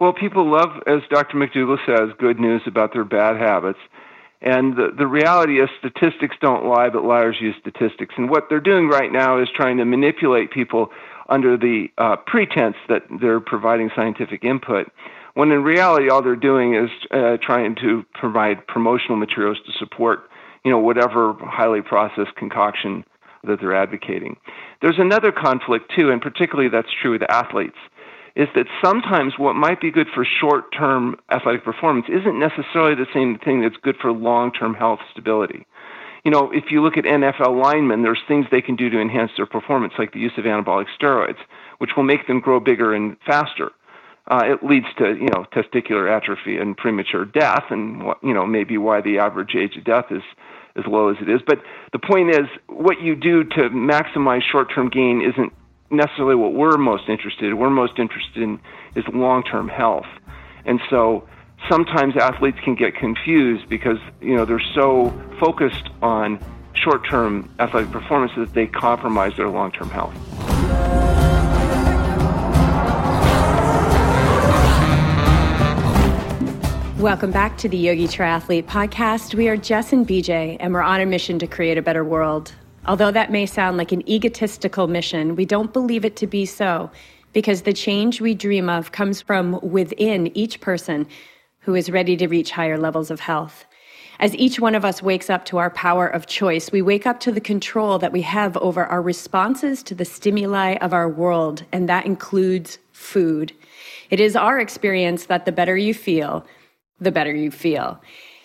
Well, people love, as Dr. McDougall says, good news about their bad habits. And the, the reality is, statistics don't lie, but liars use statistics. And what they're doing right now is trying to manipulate people under the uh, pretense that they're providing scientific input, when in reality, all they're doing is uh, trying to provide promotional materials to support, you know, whatever highly processed concoction that they're advocating. There's another conflict too, and particularly that's true with athletes is that sometimes what might be good for short term athletic performance isn't necessarily the same thing that's good for long term health stability. You know, if you look at NFL linemen, there's things they can do to enhance their performance, like the use of anabolic steroids, which will make them grow bigger and faster. Uh, it leads to you know testicular atrophy and premature death, and you know maybe why the average age of death is as low as it is. But the point is, what you do to maximize short-term gain isn't necessarily what we're most interested in. We're most interested in is long-term health. And so sometimes athletes can get confused because, you know, they're so focused on short-term athletic performance that they compromise their long-term health. Welcome back to the Yogi Triathlete podcast. We are Jess and BJ, and we're on a mission to create a better world. Although that may sound like an egotistical mission, we don't believe it to be so because the change we dream of comes from within each person who is ready to reach higher levels of health. As each one of us wakes up to our power of choice, we wake up to the control that we have over our responses to the stimuli of our world, and that includes food. It is our experience that the better you feel, the better you feel.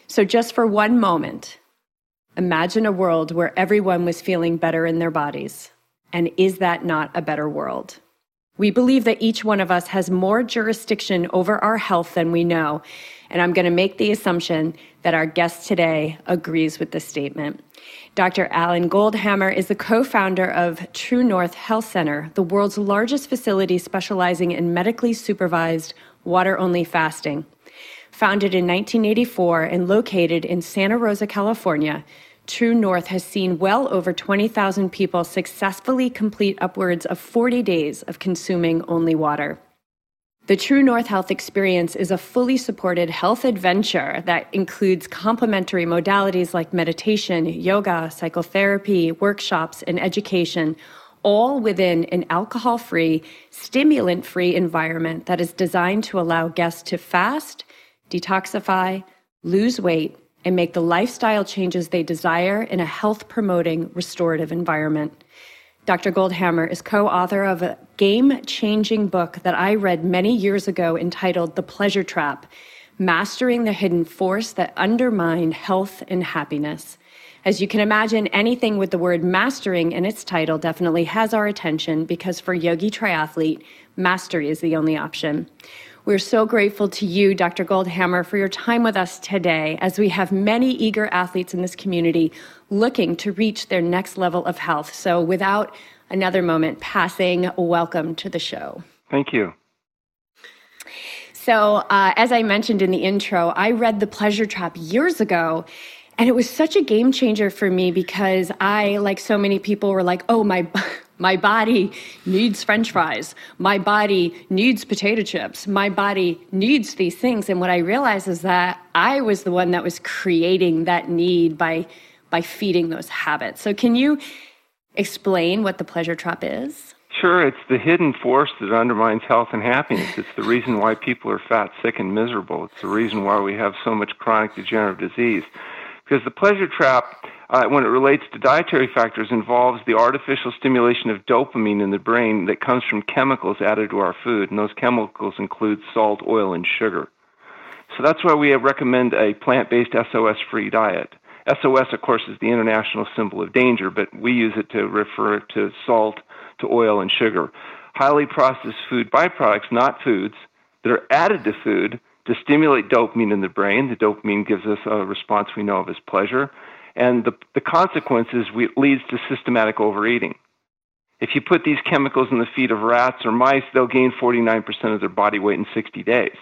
So, just for one moment, Imagine a world where everyone was feeling better in their bodies. And is that not a better world? We believe that each one of us has more jurisdiction over our health than we know. And I'm going to make the assumption that our guest today agrees with this statement. Dr. Alan Goldhamer is the co founder of True North Health Center, the world's largest facility specializing in medically supervised water only fasting. Founded in 1984 and located in Santa Rosa, California, True North has seen well over 20,000 people successfully complete upwards of 40 days of consuming only water. The True North Health Experience is a fully supported health adventure that includes complementary modalities like meditation, yoga, psychotherapy, workshops, and education, all within an alcohol free, stimulant free environment that is designed to allow guests to fast detoxify, lose weight, and make the lifestyle changes they desire in a health promoting, restorative environment. Dr. Goldhamer is co author of a game changing book that I read many years ago entitled The Pleasure Trap Mastering the Hidden Force That Undermines Health and Happiness. As you can imagine, anything with the word mastering in its title definitely has our attention because for Yogi Triathlete, mastery is the only option. We're so grateful to you, Dr. Goldhamer, for your time with us today as we have many eager athletes in this community looking to reach their next level of health. So, without another moment passing, welcome to the show. Thank you. So, uh, as I mentioned in the intro, I read The Pleasure Trap years ago. And it was such a game changer for me because I, like so many people, were like, oh, my, my body needs french fries. My body needs potato chips. My body needs these things. And what I realized is that I was the one that was creating that need by, by feeding those habits. So, can you explain what the pleasure trap is? Sure, it's the hidden force that undermines health and happiness. It's the reason why people are fat, sick, and miserable. It's the reason why we have so much chronic degenerative disease. Because the pleasure trap uh, when it relates to dietary factors, involves the artificial stimulation of dopamine in the brain that comes from chemicals added to our food, and those chemicals include salt, oil, and sugar. So that's why we recommend a plant based SOS free diet. SOS, of course, is the international symbol of danger, but we use it to refer to salt, to oil, and sugar. Highly processed food byproducts, not foods, that are added to food to stimulate dopamine in the brain. The dopamine gives us a response we know of as pleasure. And the, the consequence is we, leads to systematic overeating. If you put these chemicals in the feet of rats or mice, they'll gain 49% of their body weight in 60 days.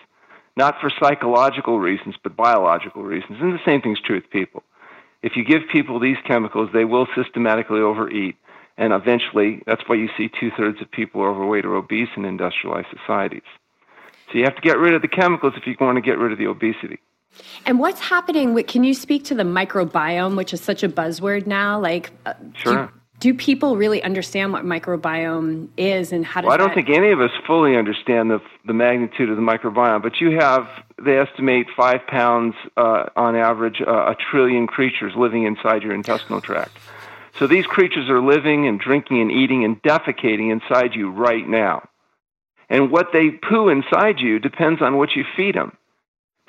Not for psychological reasons, but biological reasons. And the same thing's true with people. If you give people these chemicals, they will systematically overeat. And eventually, that's why you see two thirds of people are overweight or obese in industrialized societies. So you have to get rid of the chemicals if you want to get rid of the obesity. And what's happening? With, can you speak to the microbiome, which is such a buzzword now? Like, uh, sure. Do, do people really understand what microbiome is and how does well, I don't that... think any of us fully understand the, the magnitude of the microbiome, but you have, they estimate five pounds uh, on average, uh, a trillion creatures living inside your intestinal tract. So these creatures are living and drinking and eating and defecating inside you right now. And what they poo inside you depends on what you feed them.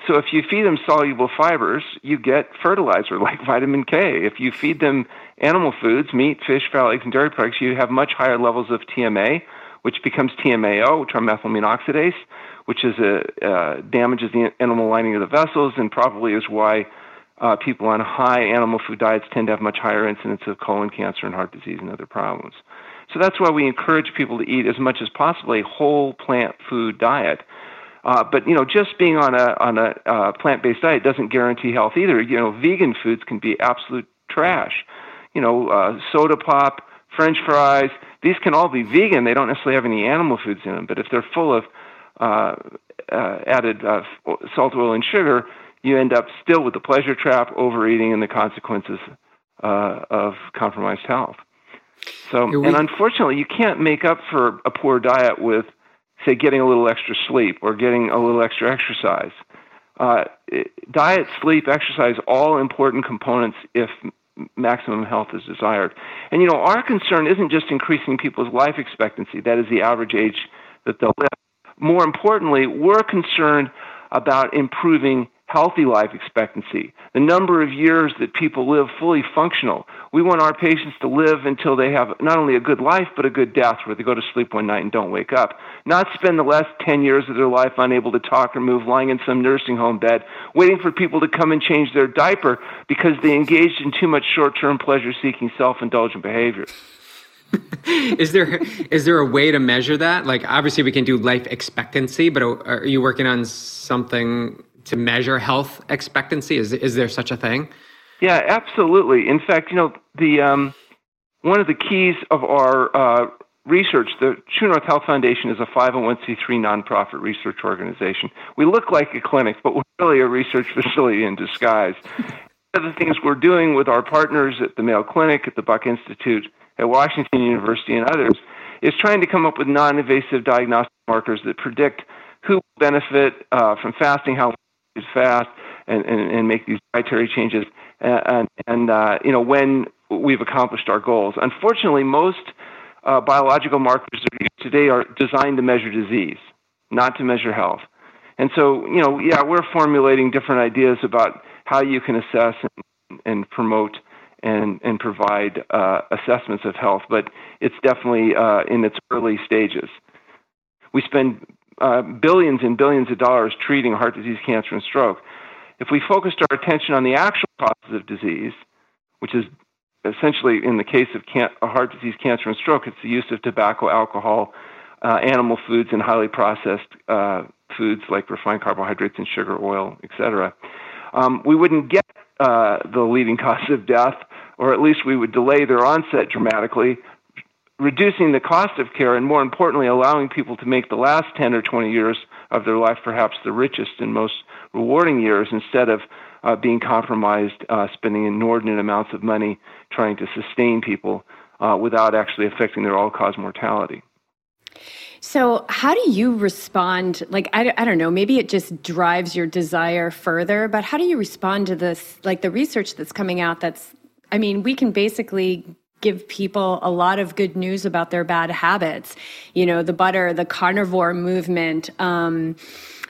So if you feed them soluble fibers, you get fertilizer like vitamin K. If you feed them animal foods, meat, fish, fowl, eggs, and dairy products, you have much higher levels of TMA, which becomes TMAO, which are methylamine oxidase, which is a, uh, damages the intimal lining of the vessels and probably is why uh, people on high animal food diets tend to have much higher incidence of colon cancer and heart disease and other problems. So that's why we encourage people to eat as much as possible a whole plant food diet uh, but you know, just being on a on a uh, plant-based diet doesn't guarantee health either. You know, vegan foods can be absolute trash. You know, uh, soda pop, French fries. These can all be vegan. They don't necessarily have any animal foods in them. But if they're full of uh, uh, added uh, salt, oil, and sugar, you end up still with the pleasure trap, overeating, and the consequences uh, of compromised health. So, and unfortunately, you can't make up for a poor diet with say, getting a little extra sleep or getting a little extra exercise. Uh, diet, sleep, exercise, all important components if maximum health is desired. And you know, our concern isn't just increasing people's life expectancy, that is the average age that they'll live. More importantly, we're concerned about improving healthy life expectancy, the number of years that people live fully functional. We want our patients to live until they have not only a good life, but a good death where they go to sleep one night and don't wake up. Not spend the last 10 years of their life unable to talk or move, lying in some nursing home bed, waiting for people to come and change their diaper because they engaged in too much short term pleasure seeking, self indulgent behavior. is there is there a way to measure that? Like obviously we can do life expectancy, but are you working on something to measure health expectancy? Is is there such a thing? Yeah, absolutely. In fact, you know the um, one of the keys of our uh, research, the True North Health Foundation is a 501c3 nonprofit research organization. We look like a clinic, but we're really a research facility in disguise. One of the things we're doing with our partners at the Mayo Clinic, at the Buck Institute, at Washington University, and others is trying to come up with non invasive diagnostic markers that predict who will benefit uh, from fasting, how fast and, and, and make these dietary changes and, and uh, you know when we've accomplished our goals. Unfortunately, most uh, biological markers today are designed to measure disease, not to measure health. And so, you know, yeah, we're formulating different ideas about how you can assess and, and promote and, and provide uh, assessments of health, but it's definitely uh, in its early stages. We spend uh, billions and billions of dollars treating heart disease, cancer, and stroke. If we focused our attention on the actual causes of disease, which is essentially in the case of can- heart disease, cancer, and stroke, it's the use of tobacco, alcohol, uh, animal foods, and highly processed uh, foods like refined carbohydrates and sugar, oil, etc. Um, we wouldn't get uh, the leading cause of death, or at least we would delay their onset dramatically reducing the cost of care and more importantly allowing people to make the last 10 or 20 years of their life perhaps the richest and most rewarding years instead of uh, being compromised uh, spending inordinate amounts of money trying to sustain people uh, without actually affecting their all-cause mortality so, how do you respond? Like, I, I don't know, maybe it just drives your desire further, but how do you respond to this, like the research that's coming out that's, I mean, we can basically give people a lot of good news about their bad habits. You know, the butter, the carnivore movement. Um,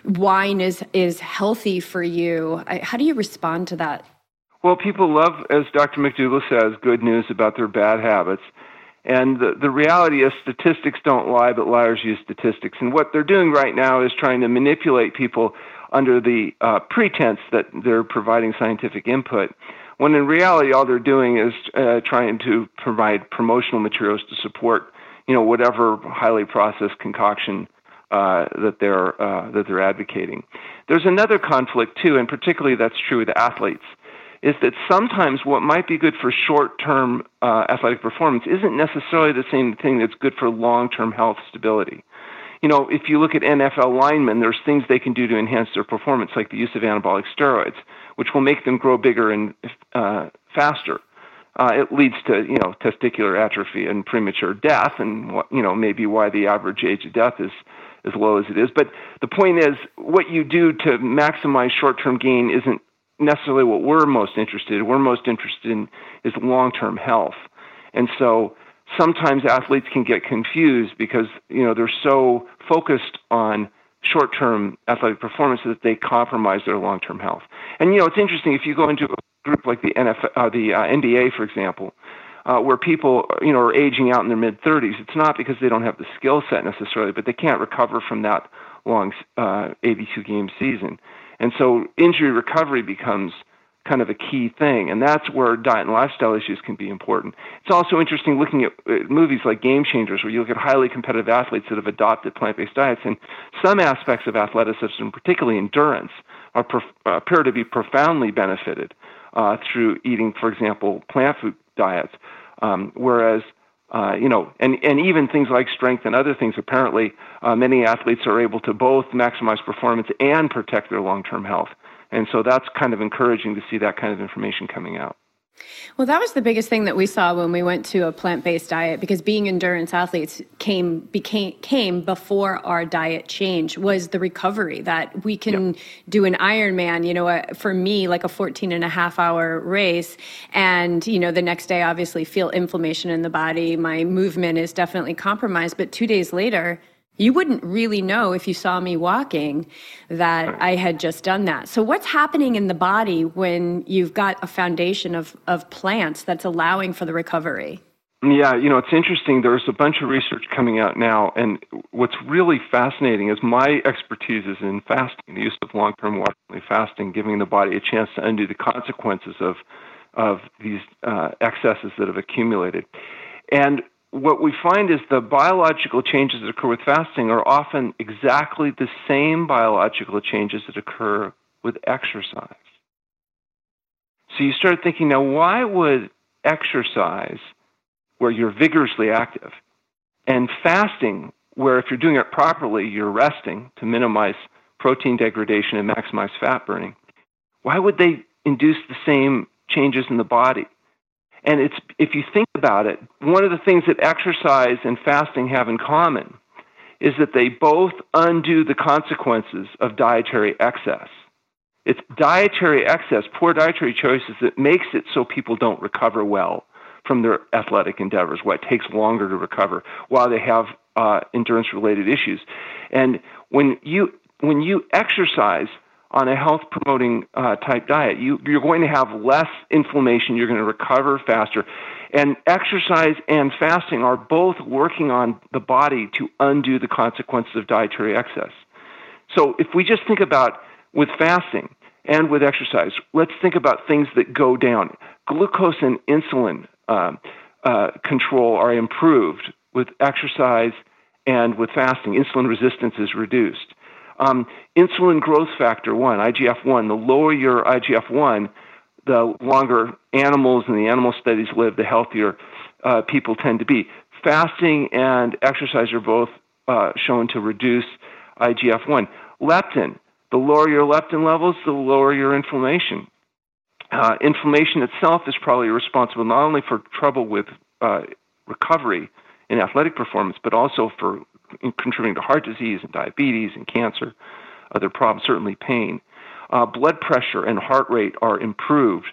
wine is is healthy for you. I, how do you respond to that? Well, people love, as Dr. McDougall says, good news about their bad habits. And the, the reality is, statistics don't lie, but liars use statistics. And what they're doing right now is trying to manipulate people under the uh, pretense that they're providing scientific input when in reality all they're doing is uh, trying to provide promotional materials to support you know whatever highly processed concoction uh, that they're uh, that they're advocating. There's another conflict too, and particularly that's true with athletes, is that sometimes what might be good for short-term uh, athletic performance isn't necessarily the same thing that's good for long-term health stability. you know, if you look at NFL linemen, there's things they can do to enhance their performance, like the use of anabolic steroids, which will make them grow bigger and uh, faster. Uh, it leads to you know testicular atrophy and premature death, and you know maybe why the average age of death is as low as it is. But the point is, what you do to maximize short-term gain isn't necessarily what we're most interested in. We're most interested in is long-term health, and so sometimes athletes can get confused because you know they're so focused on short-term athletic performance that they compromise their long-term health. And you know it's interesting if you go into a group like the NFL, uh, the uh, NBA, for example, uh, where people you know are aging out in their mid 30s. It's not because they don't have the skill set necessarily, but they can't recover from that long uh, 82 game season, and so injury recovery becomes kind of a key thing, and that's where diet and lifestyle issues can be important. It's also interesting looking at uh, movies like Game Changers, where you look at highly competitive athletes that have adopted plant-based diets, and some aspects of athleticism, particularly endurance, are uh, appear to be profoundly benefited uh, through eating, for example, plant food diets. Um, whereas, uh, you know, and, and even things like strength and other things, apparently, uh, many athletes are able to both maximize performance and protect their long term health. And so that's kind of encouraging to see that kind of information coming out. Well, that was the biggest thing that we saw when we went to a plant-based diet because being endurance athletes came became came before our diet change was the recovery that we can yep. do an Ironman, you know, a, for me like a 14 and a half hour race and, you know, the next day obviously feel inflammation in the body, my movement is definitely compromised, but 2 days later you wouldn't really know if you saw me walking that I had just done that. So, what's happening in the body when you've got a foundation of, of plants that's allowing for the recovery? Yeah, you know, it's interesting. There's a bunch of research coming out now, and what's really fascinating is my expertise is in fasting, the use of long term water fasting, giving the body a chance to undo the consequences of, of these uh, excesses that have accumulated. And what we find is the biological changes that occur with fasting are often exactly the same biological changes that occur with exercise. So you start thinking, now, why would exercise, where you're vigorously active, and fasting, where if you're doing it properly, you're resting to minimize protein degradation and maximize fat burning, why would they induce the same changes in the body? And it's if you think about it, one of the things that exercise and fasting have in common is that they both undo the consequences of dietary excess. It's dietary excess, poor dietary choices that makes it so people don't recover well from their athletic endeavors, why it takes longer to recover while they have uh, endurance related issues. And when you when you exercise, on a health promoting uh, type diet. You, you're going to have less inflammation, you're going to recover faster. And exercise and fasting are both working on the body to undo the consequences of dietary excess. So if we just think about with fasting and with exercise, let's think about things that go down. Glucose and insulin uh, uh, control are improved with exercise and with fasting. Insulin resistance is reduced. Um, insulin growth factor 1, IGF 1, the lower your IGF 1, the longer animals and the animal studies live, the healthier uh, people tend to be. Fasting and exercise are both uh, shown to reduce IGF 1. Leptin, the lower your leptin levels, the lower your inflammation. Uh, inflammation itself is probably responsible not only for trouble with uh, recovery in athletic performance, but also for contributing to heart disease and diabetes and cancer, other problems, certainly pain. Uh, blood pressure and heart rate are improved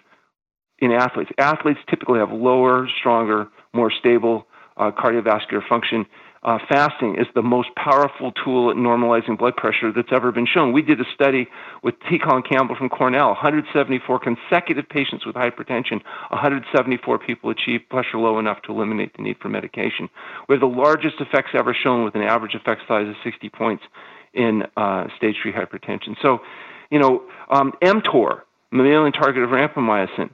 in athletes. Athletes typically have lower, stronger, more stable uh, cardiovascular function uh, fasting is the most powerful tool at normalizing blood pressure that's ever been shown. We did a study with T. Colin Campbell from Cornell, 174 consecutive patients with hypertension, 174 people achieved pressure low enough to eliminate the need for medication. We have the largest effects ever shown with an average effect size of 60 points in uh, stage 3 hypertension. So, you know, um, mTOR, mammalian target of rapamycin,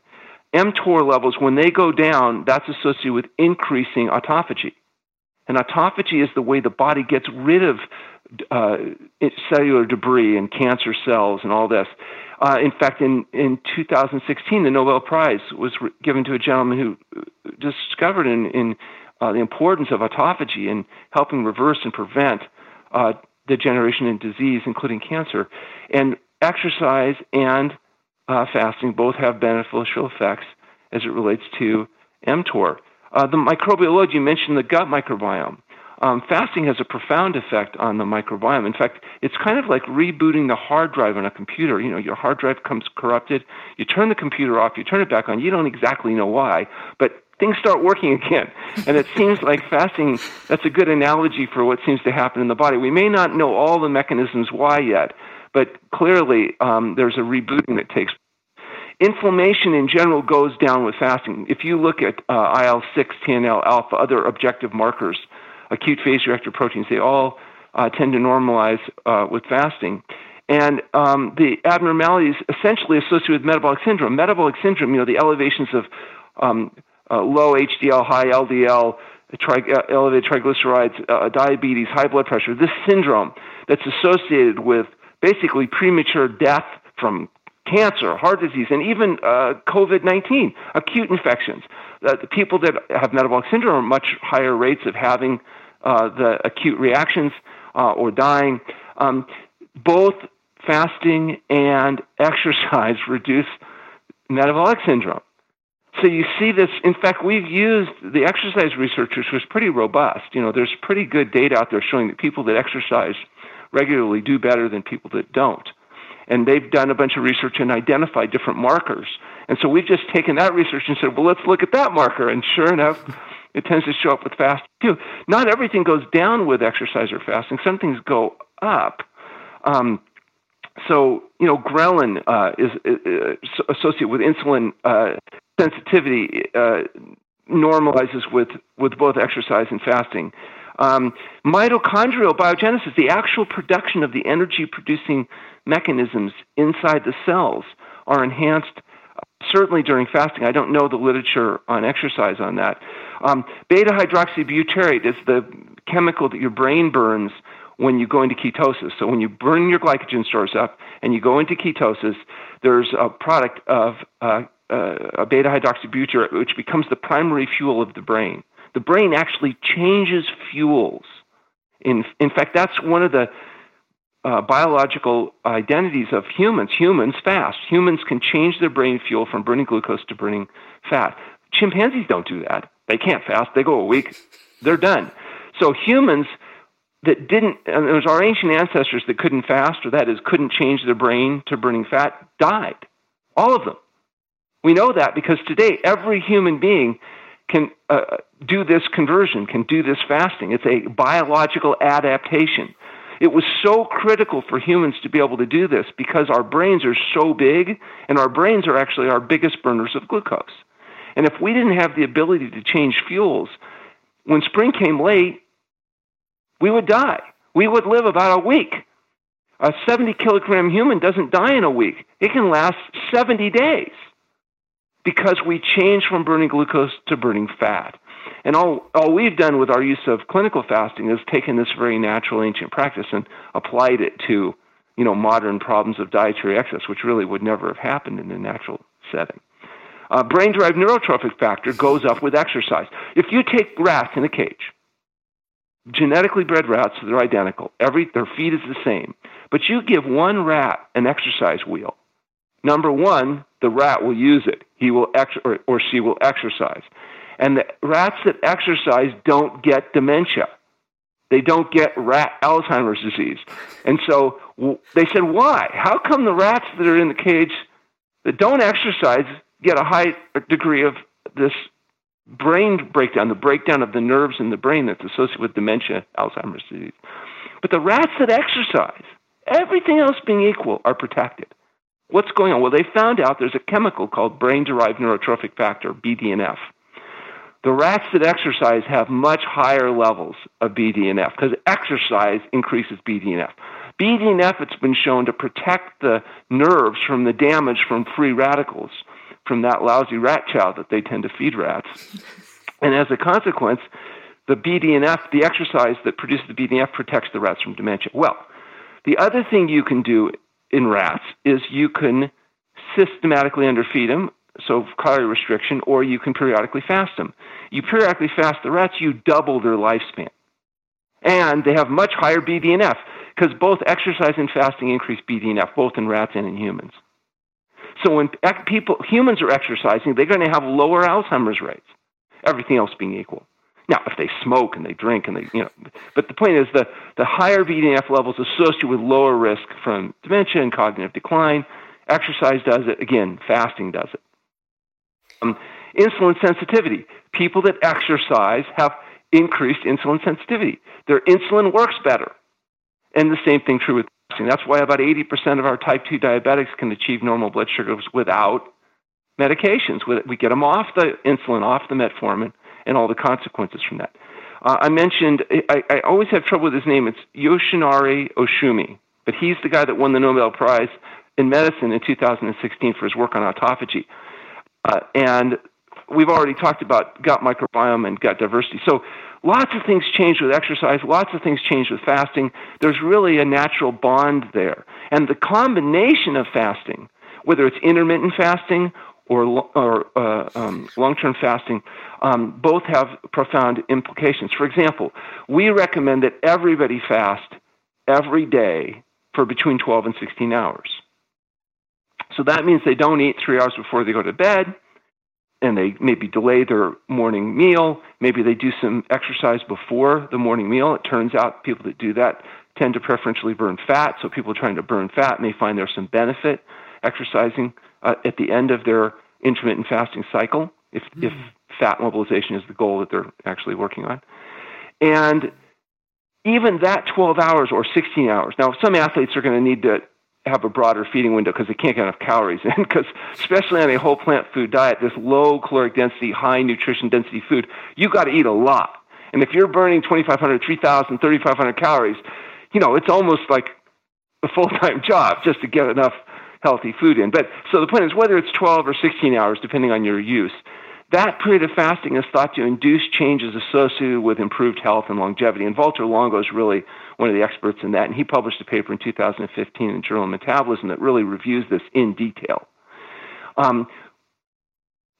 mTOR levels, when they go down, that's associated with increasing autophagy. And autophagy is the way the body gets rid of uh, cellular debris and cancer cells and all this. Uh, in fact, in, in 2016, the Nobel Prize was re- given to a gentleman who uh, discovered in, in uh, the importance of autophagy in helping reverse and prevent uh, degeneration and disease, including cancer. And exercise and uh, fasting both have beneficial effects as it relates to mTOR. Uh, the microbiology you mentioned the gut microbiome. Um, fasting has a profound effect on the microbiome. In fact, it's kind of like rebooting the hard drive on a computer. You know, your hard drive comes corrupted, you turn the computer off, you turn it back on, you don't exactly know why, but things start working again. And it seems like fasting, that's a good analogy for what seems to happen in the body. We may not know all the mechanisms why yet, but clearly um, there's a rebooting that takes Inflammation in general goes down with fasting. If you look at uh, IL 6, TNF alpha, other objective markers, acute phase reactive proteins, they all uh, tend to normalize uh, with fasting. And um, the abnormalities essentially associated with metabolic syndrome. Metabolic syndrome, you know, the elevations of um, uh, low HDL, high LDL, tri- uh, elevated triglycerides, uh, diabetes, high blood pressure, this syndrome that's associated with basically premature death from cancer, heart disease, and even uh, COVID 19, acute infections. Uh, the people that have metabolic syndrome are much higher rates of having uh, the acute reactions uh, or dying. Um, both fasting and exercise reduce metabolic syndrome. So you see this. In fact, we've used the exercise research, which was pretty robust. You know, there's pretty good data out there showing that people that exercise regularly do better than people that don't and they've done a bunch of research and identified different markers. And so we've just taken that research and said, well, let's look at that marker. And sure enough, it tends to show up with fasting too. Not everything goes down with exercise or fasting. Some things go up. Um, so you know, ghrelin uh, is, uh, associated with insulin uh, sensitivity. Uh, normalizes with with both exercise and fasting. Um, mitochondrial biogenesis, the actual production of the energy producing mechanisms inside the cells, are enhanced uh, certainly during fasting. I don't know the literature on exercise on that. Um, beta hydroxybutyrate is the chemical that your brain burns when you go into ketosis. So when you burn your glycogen stores up and you go into ketosis, there's a product of uh, uh, a beta hydroxybutyrate which becomes the primary fuel of the brain the brain actually changes fuels. In, in fact, that's one of the uh, biological identities of humans. Humans fast. Humans can change their brain fuel from burning glucose to burning fat. Chimpanzees don't do that. They can't fast. They go a week, they're done. So humans that didn't, and it was our ancient ancestors that couldn't fast, or that is, couldn't change their brain to burning fat, died. All of them. We know that because today every human being can uh, do this conversion, can do this fasting. It's a biological adaptation. It was so critical for humans to be able to do this because our brains are so big, and our brains are actually our biggest burners of glucose. And if we didn't have the ability to change fuels, when spring came late, we would die. We would live about a week. A 70 kilogram human doesn't die in a week, it can last 70 days because we changed from burning glucose to burning fat. And all, all we've done with our use of clinical fasting is taken this very natural ancient practice and applied it to you know, modern problems of dietary excess, which really would never have happened in a natural setting. Uh, brain derived neurotrophic factor goes up with exercise. If you take rats in a cage, genetically bred rats, they're identical, Every, their feed is the same, but you give one rat an exercise wheel, Number one, the rat will use it. He will ex- or, or she will exercise. And the rats that exercise don't get dementia. They don't get rat Alzheimer's disease. And so they said, why? How come the rats that are in the cage that don't exercise get a high degree of this brain breakdown, the breakdown of the nerves in the brain that's associated with dementia, Alzheimer's disease? But the rats that exercise, everything else being equal, are protected. What's going on? Well, they found out there's a chemical called brain derived neurotrophic factor, BDNF. The rats that exercise have much higher levels of BDNF because exercise increases BDNF. BDNF, it's been shown to protect the nerves from the damage from free radicals from that lousy rat chow that they tend to feed rats. And as a consequence, the BDNF, the exercise that produces the BDNF, protects the rats from dementia. Well, the other thing you can do in rats is you can systematically underfeed them, so calorie restriction, or you can periodically fast them. You periodically fast the rats, you double their lifespan. And they have much higher BDNF because both exercise and fasting increase BDNF, both in rats and in humans. So when people, humans are exercising, they're going to have lower Alzheimer's rates, everything else being equal. Now, if they smoke and they drink and they, you know, but the point is the, the higher BDNF levels associated with lower risk from dementia and cognitive decline. Exercise does it. Again, fasting does it. Um, insulin sensitivity. People that exercise have increased insulin sensitivity. Their insulin works better. And the same thing true with fasting. That's why about 80% of our type 2 diabetics can achieve normal blood sugars without medications. We get them off the insulin, off the metformin, and all the consequences from that. Uh, I mentioned, I, I, always have trouble with his name. It's Yoshinori Ohsumi, but he's the guy that won the Nobel Prize in Medicine in 2016 for his work on autophagy. Uh, and we've already talked about gut microbiome and gut diversity. So lots of things change with exercise, lots of things change with fasting. There's really a natural bond there. And the combination of fasting, whether it's intermittent fasting or, or uh, um, long term fasting, um, both have profound implications. For example, we recommend that everybody fast every day for between 12 and 16 hours. So that means they don't eat three hours before they go to bed, and they maybe delay their morning meal. Maybe they do some exercise before the morning meal. It turns out people that do that tend to preferentially burn fat, so people trying to burn fat may find there's some benefit exercising uh, at the end of their intermittent fasting cycle if, mm-hmm. if fat mobilization is the goal that they're actually working on. And even that 12 hours or 16 hours. Now, some athletes are going to need to have a broader feeding window because they can't get enough calories in. Because especially on a whole plant food diet, this low caloric density, high nutrition density food, you got to eat a lot. And if you're burning 2,500, 3,000, 3,500 calories, you know it's almost like a full time job just to get enough healthy food in. But so the point is, whether it's 12 or 16 hours, depending on your use, that period of fasting is thought to induce changes associated with improved health and longevity. And Walter Longo is really one of the experts in that. And he published a paper in 2015 in Journal of Metabolism that really reviews this in detail. Um,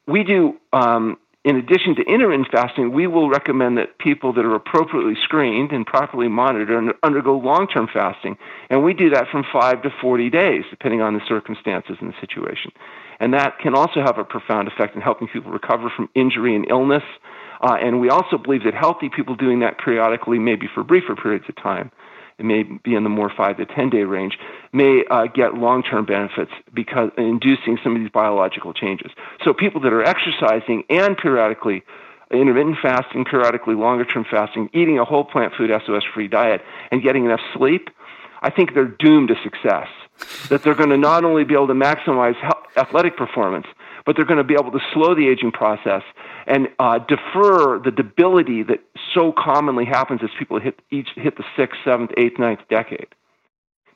we do, um, in addition to intermittent fasting, we will recommend that people that are appropriately screened and properly monitored undergo long term fasting. And we do that from 5 to 40 days, depending on the circumstances and the situation. And that can also have a profound effect in helping people recover from injury and illness. Uh, and we also believe that healthy people doing that periodically, maybe for briefer periods of time, it may be in the more five to 10 day range, may uh, get long term benefits because inducing some of these biological changes. So people that are exercising and periodically intermittent fasting, periodically longer term fasting, eating a whole plant food SOS free diet, and getting enough sleep, I think they're doomed to success. that they're going to not only be able to maximize athletic performance, but they're going to be able to slow the aging process and uh, defer the debility that so commonly happens as people hit each hit the sixth, seventh, eighth, ninth decade.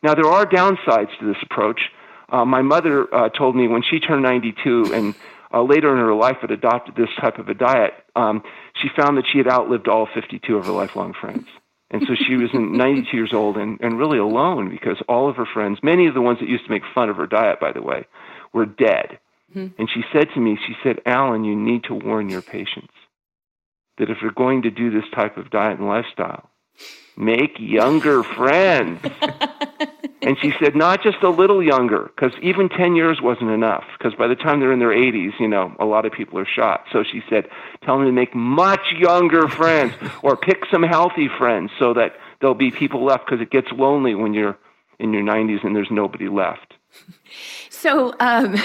Now there are downsides to this approach. Uh, my mother uh, told me when she turned 92 and uh, later in her life had adopted this type of a diet, um, she found that she had outlived all 52 of her lifelong friends. And so she was 92 years old and, and really alone because all of her friends, many of the ones that used to make fun of her diet, by the way, were dead. Mm-hmm. And she said to me, she said, Alan, you need to warn your patients that if you're going to do this type of diet and lifestyle, make younger friends. and she said, not just a little younger, because even 10 years wasn't enough, because by the time they're in their 80s, you know, a lot of people are shot. So she said, tell them to make much younger friends or pick some healthy friends so that there'll be people left, because it gets lonely when you're in your 90s and there's nobody left. So um,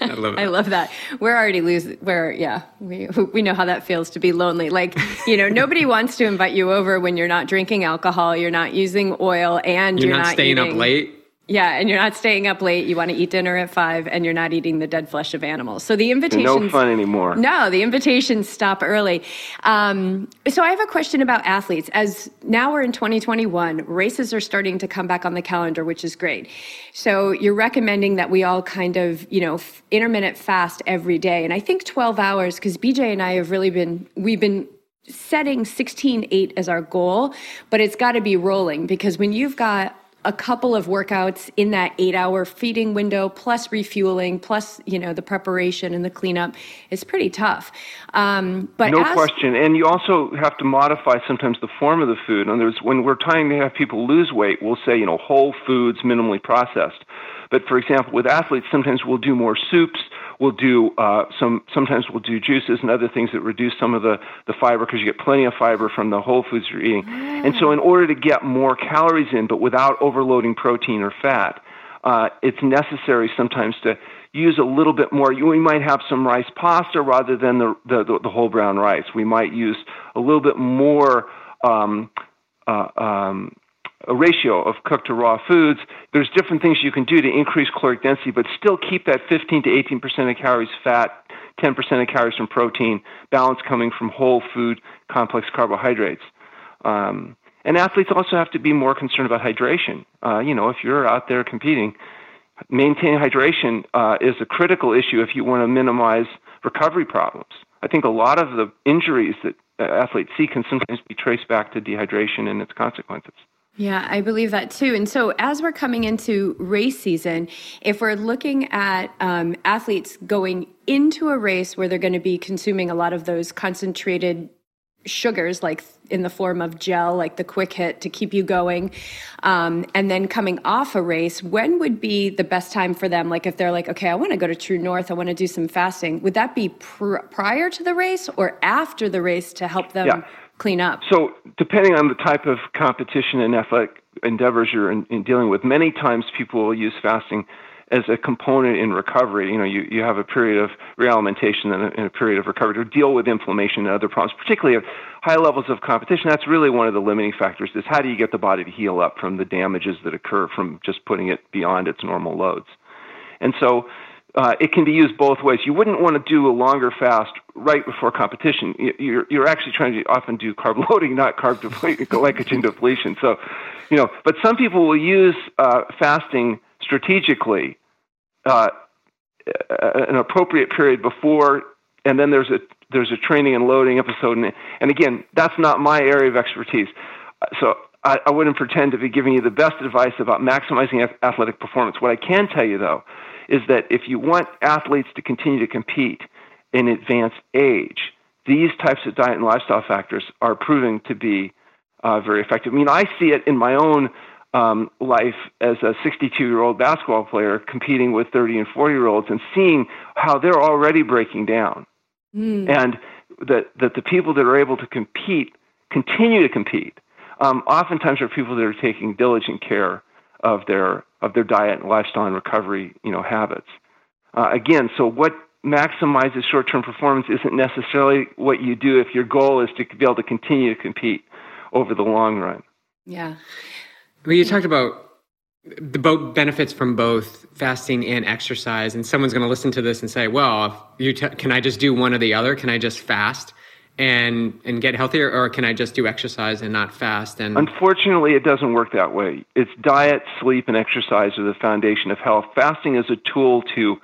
I, love I love that. We're already losing. We're yeah. We we know how that feels to be lonely. Like you know, nobody wants to invite you over when you're not drinking alcohol, you're not using oil, and you're, you're not, not, staying eating, up late. Yeah, and you're not staying up late. You want to eat dinner at five, and you're not eating the dead flesh of animals. So the invitation no fun anymore. No, the invitations stop early. Um, so I have a question about athletes. As now we're in 2021, races are starting to come back on the calendar, which is great. So you're recommending that we all kind of, you know, f- intermittent fast every day, and I think 12 hours because BJ and I have really been we've been setting 16 8 as our goal but it's got to be rolling because when you've got a couple of workouts in that eight hour feeding window, plus refueling, plus, you know, the preparation and the cleanup is pretty tough. Um, but no as, question. And you also have to modify sometimes the form of the food. In other words, when we're trying to have people lose weight, we'll say, you know, whole foods, minimally processed. But for example, with athletes, sometimes we'll do more soups We'll do uh, some. Sometimes we'll do juices and other things that reduce some of the the fiber because you get plenty of fiber from the whole foods you're eating. Mm. And so, in order to get more calories in, but without overloading protein or fat, uh, it's necessary sometimes to use a little bit more. We might have some rice pasta rather than the the, the whole brown rice. We might use a little bit more. Um, uh, um, a ratio of cooked to raw foods. There's different things you can do to increase caloric density, but still keep that 15 to 18 percent of calories fat, 10 percent of calories from protein, balance coming from whole food, complex carbohydrates. Um, and athletes also have to be more concerned about hydration. Uh, you know, if you're out there competing, maintaining hydration uh, is a critical issue if you want to minimize recovery problems. I think a lot of the injuries that athletes see can sometimes be traced back to dehydration and its consequences. Yeah, I believe that too. And so, as we're coming into race season, if we're looking at um, athletes going into a race where they're going to be consuming a lot of those concentrated sugars, like in the form of gel, like the quick hit to keep you going, um, and then coming off a race, when would be the best time for them? Like, if they're like, okay, I want to go to True North, I want to do some fasting, would that be pr- prior to the race or after the race to help them? Yeah clean up? So, depending on the type of competition and athletic endeavors you're in, in, dealing with, many times people will use fasting as a component in recovery. You know, you, you have a period of realimentation and a, and a period of recovery to deal with inflammation and other problems, particularly at high levels of competition. That's really one of the limiting factors is how do you get the body to heal up from the damages that occur from just putting it beyond its normal loads. And so uh, it can be used both ways. You wouldn't want to do a longer fast right before competition. You're, you're actually trying to often do carb loading, not carb depletion, glycogen depletion. So, you know, but some people will use uh, fasting strategically, uh, an appropriate period before, and then there's a there's a training and loading episode. And, and again, that's not my area of expertise. So I, I wouldn't pretend to be giving you the best advice about maximizing athletic performance. What I can tell you, though, is that if you want athletes to continue to compete in advanced age, these types of diet and lifestyle factors are proving to be uh, very effective. I mean, I see it in my own um, life as a 62 year old basketball player competing with 30 and 40 year olds and seeing how they're already breaking down. Mm. And that, that the people that are able to compete continue to compete. Um, oftentimes are people that are taking diligent care of their of their diet and lifestyle and recovery you know habits. Uh, again, so what maximizes short-term performance isn't necessarily what you do if your goal is to be able to continue to compete over the long run. Yeah. Well, you talked about the both benefits from both fasting and exercise, and someone's going to listen to this and say, "Well, you t- can I just do one or the other? Can I just fast?" And and get healthier or can i just do exercise and not fast and unfortunately it doesn't work that way it's diet sleep and exercise are the foundation of health fasting is a tool to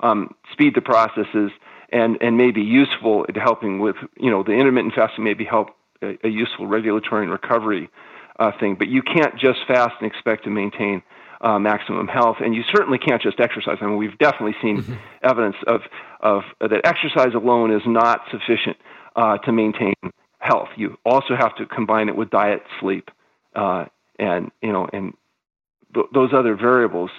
um, speed the processes and and may be useful in helping with you know the intermittent fasting may be help a, a useful regulatory and recovery uh, thing but you can't just fast and expect to maintain uh, maximum health, and you certainly can't just exercise. I mean, we've definitely seen mm-hmm. evidence of of uh, that exercise alone is not sufficient uh, to maintain health. You also have to combine it with diet, sleep, uh, and you know, and th- those other variables.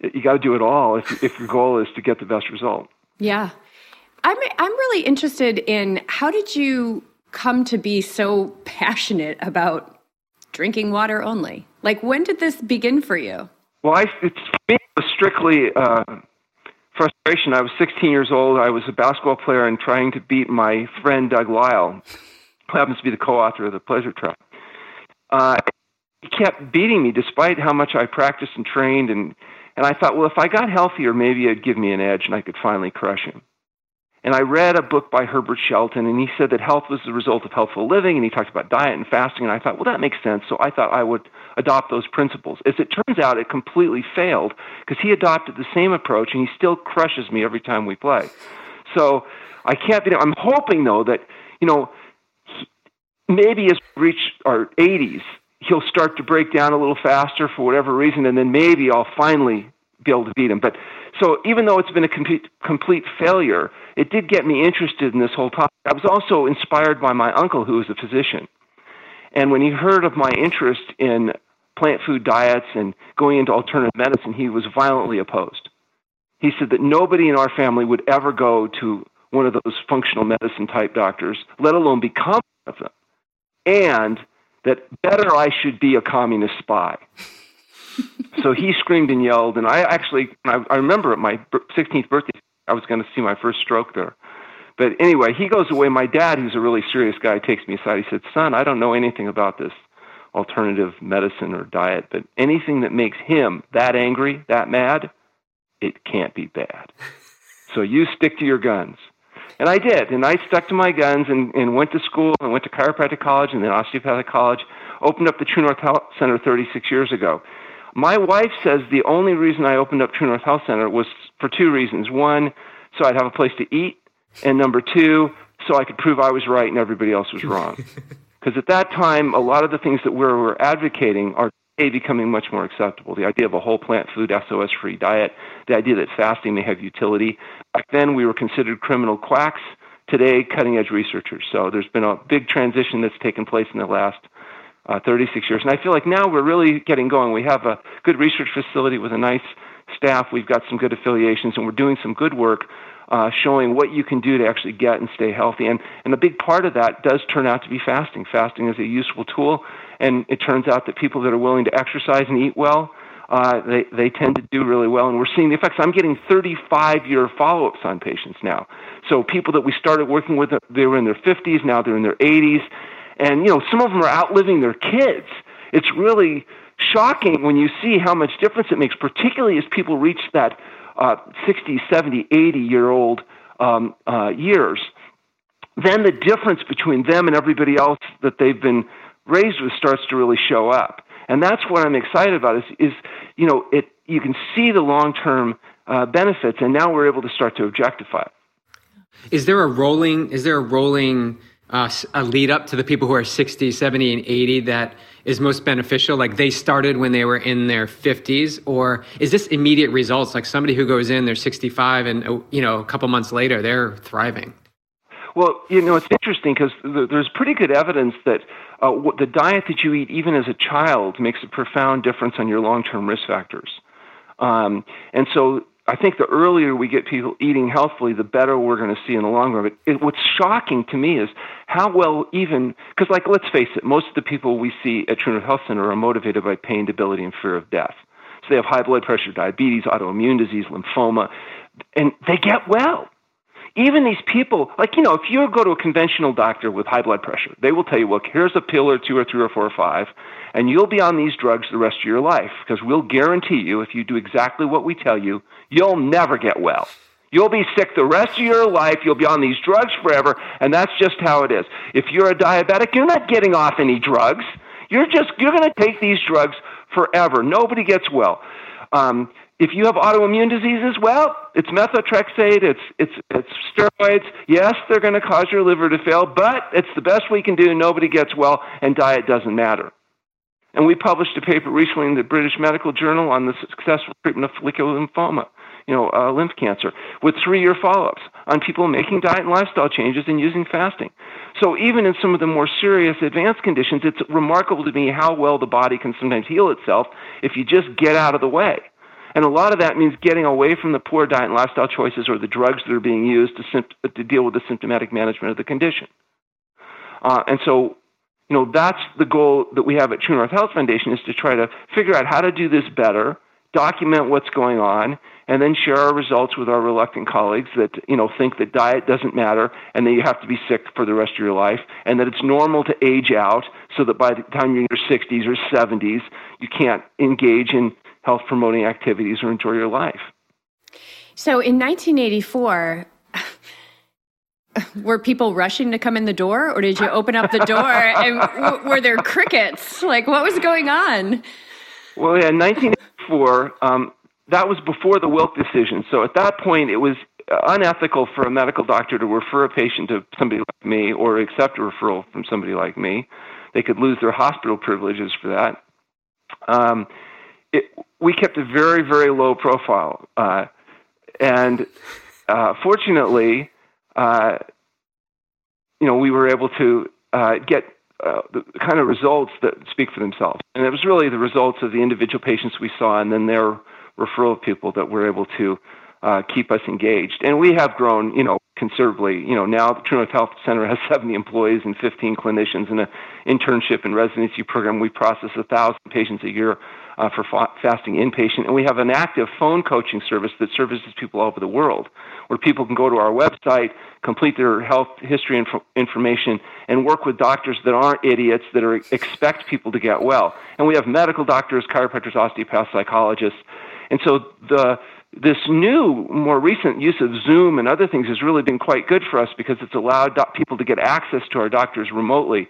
You got to do it all if, if your goal is to get the best result. Yeah, I'm I'm really interested in how did you come to be so passionate about drinking water only? Like, when did this begin for you? Well, I, it's strictly uh, frustration. I was 16 years old. I was a basketball player and trying to beat my friend Doug Lisle, who happens to be the co-author of the Pleasure Trap. Uh, he kept beating me despite how much I practiced and trained, and and I thought, well, if I got healthier, maybe it'd give me an edge, and I could finally crush him. And I read a book by Herbert Shelton, and he said that health was the result of healthful living, and he talked about diet and fasting. And I thought, well, that makes sense. So I thought I would adopt those principles. As it turns out, it completely failed because he adopted the same approach, and he still crushes me every time we play. So I can't be. I'm hoping though that you know maybe as we reach our 80s, he'll start to break down a little faster for whatever reason, and then maybe I'll finally be able to beat him. But so even though it's been a complete, complete failure, it did get me interested in this whole topic. I was also inspired by my uncle, who was a physician. And when he heard of my interest in plant food diets and going into alternative medicine, he was violently opposed. He said that nobody in our family would ever go to one of those functional medicine type doctors, let alone become one of them. And that better I should be a communist spy. so he screamed and yelled, and I actually, I, I remember at my 16th birthday, I was going to see my first stroke there. But anyway, he goes away. My dad, who's a really serious guy, takes me aside. He said, Son, I don't know anything about this alternative medicine or diet, but anything that makes him that angry, that mad, it can't be bad. So you stick to your guns. And I did. And I stuck to my guns and, and went to school and went to chiropractic college and then osteopathic college, opened up the True North Health Center 36 years ago. My wife says the only reason I opened up True North Health Center was for two reasons. One, so I'd have a place to eat, and number two, so I could prove I was right and everybody else was wrong. Because at that time, a lot of the things that we were advocating are today becoming much more acceptable. The idea of a whole plant food, SOS free diet, the idea that fasting may have utility. Back then, we were considered criminal quacks. Today, cutting edge researchers. So there's been a big transition that's taken place in the last uh, 36 years. And I feel like now we're really getting going. We have a good research facility with a nice staff. We've got some good affiliations, and we're doing some good work uh, showing what you can do to actually get and stay healthy. And, and a big part of that does turn out to be fasting. Fasting is a useful tool, and it turns out that people that are willing to exercise and eat well, uh, they, they tend to do really well. And we're seeing the effects. I'm getting 35 year follow ups on patients now. So people that we started working with, they were in their 50s, now they're in their 80s. And, you know, some of them are outliving their kids. It's really shocking when you see how much difference it makes, particularly as people reach that uh, 60, 70, 80 year old um, uh, years, then the difference between them and everybody else that they've been raised with starts to really show up. And that's what I'm excited about is, is you know, it, you can see the long term uh, benefits, and now we're able to start to objectify it. Is there a rolling, is there a rolling uh, a lead up to the people who are 60, 70, and 80 that is most beneficial? Like they started when they were in their 50s, or is this immediate results? Like somebody who goes in, they're 65, and uh, you know, a couple months later, they're thriving. Well, you know, it's interesting because there's pretty good evidence that uh, the diet that you eat, even as a child, makes a profound difference on your long-term risk factors. Um, and so I think the earlier we get people eating healthfully, the better we're going to see in the long run. But what's shocking to me is how well even because, like, let's face it, most of the people we see at North Health Center are motivated by pain, debility, and fear of death. So they have high blood pressure, diabetes, autoimmune disease, lymphoma, and they get well. Even these people, like, you know, if you go to a conventional doctor with high blood pressure, they will tell you, look, here's a pill or two or three or four or five, and you'll be on these drugs the rest of your life because we'll guarantee you, if you do exactly what we tell you, you'll never get well. You'll be sick the rest of your life. You'll be on these drugs forever, and that's just how it is. If you're a diabetic, you're not getting off any drugs. You're just you're going to take these drugs forever. Nobody gets well. Um, if you have autoimmune diseases, well, it's methotrexate, it's it's it's steroids. Yes, they're going to cause your liver to fail, but it's the best we can do. Nobody gets well, and diet doesn't matter. And we published a paper recently in the British Medical Journal on the successful treatment of follicular lymphoma, you know, uh, lymph cancer, with three-year follow-ups on people making diet and lifestyle changes and using fasting. So even in some of the more serious advanced conditions, it's remarkable to me how well the body can sometimes heal itself if you just get out of the way. And a lot of that means getting away from the poor diet and lifestyle choices or the drugs that are being used to, to deal with the symptomatic management of the condition. Uh, and so you know, that's the goal that we have at True North Health Foundation is to try to figure out how to do this better, document what's going on, and then share our results with our reluctant colleagues that, you know, think that diet doesn't matter and that you have to be sick for the rest of your life and that it's normal to age out so that by the time you're in your 60s or 70s, you can't engage in health promoting activities or enjoy your life. So in 1984, were people rushing to come in the door or did you open up the door and w- were there crickets like what was going on well yeah 1984 um, that was before the wilk decision so at that point it was unethical for a medical doctor to refer a patient to somebody like me or accept a referral from somebody like me they could lose their hospital privileges for that. Um, it, we kept a very, very low profile. Uh, and uh, fortunately, uh, you know, we were able to uh, get uh, the kind of results that speak for themselves. And it was really the results of the individual patients we saw and then their referral people that were able to uh, keep us engaged. And we have grown, you know, considerably. You know, now the True North Health Center has 70 employees and 15 clinicians and an internship and residency program. We process a thousand patients a year uh, for fa- fasting inpatient, and we have an active phone coaching service that services people all over the world, where people can go to our website, complete their health history inf- information, and work with doctors that aren't idiots that are expect people to get well. And we have medical doctors, chiropractors, osteopaths, psychologists, and so the this new, more recent use of Zoom and other things has really been quite good for us because it's allowed do- people to get access to our doctors remotely.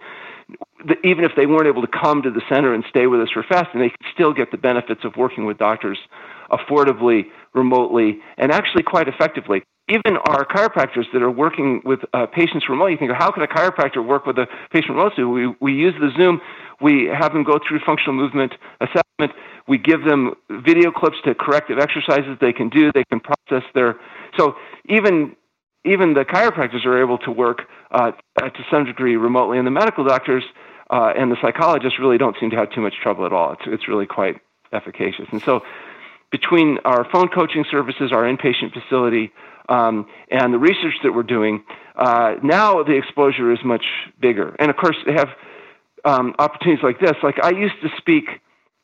Even if they weren't able to come to the center and stay with us for fasting, they could still get the benefits of working with doctors affordably, remotely, and actually quite effectively. Even our chiropractors that are working with uh, patients remotely, you think, how can a chiropractor work with a patient remotely? We, we use the Zoom, we have them go through functional movement assessment we give them video clips to corrective exercises they can do. They can process their so even even the chiropractors are able to work uh, to some degree remotely, and the medical doctors uh, and the psychologists really don't seem to have too much trouble at all. It's it's really quite efficacious. And so between our phone coaching services, our inpatient facility, um, and the research that we're doing, uh, now the exposure is much bigger. And of course, they have um, opportunities like this. Like I used to speak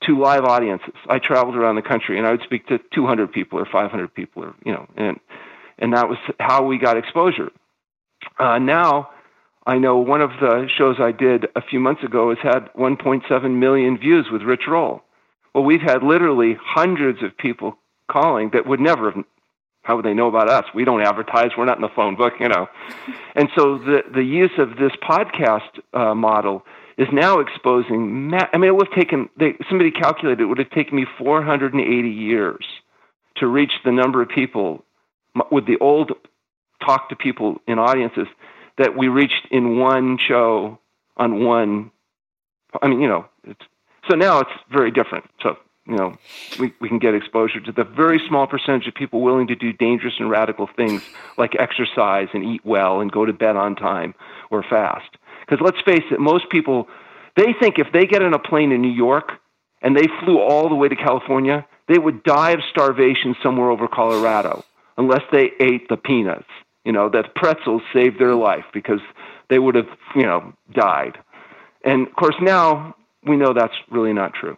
to live audiences. I traveled around the country and I would speak to 200 people or 500 people or you know and and that was how we got exposure. Uh, now I know one of the shows I did a few months ago has had 1.7 million views with Rich Roll. Well, we've had literally hundreds of people calling that would never have. How would they know about us? We don't advertise. We're not in the phone book, you know. And so the the use of this podcast uh, model is now exposing. Ma- I mean, it would have taken. They, somebody calculated it would have taken me 480 years to reach the number of people with the old talk to people in audiences that we reached in one show on one. I mean, you know, so now it's very different. So you know, we, we can get exposure to the very small percentage of people willing to do dangerous and radical things like exercise and eat well and go to bed on time or fast. Because let's face it, most people, they think if they get on a plane in New York and they flew all the way to California, they would die of starvation somewhere over Colorado unless they ate the peanuts. You know, that pretzels saved their life because they would have, you know, died. And of course, now we know that's really not true.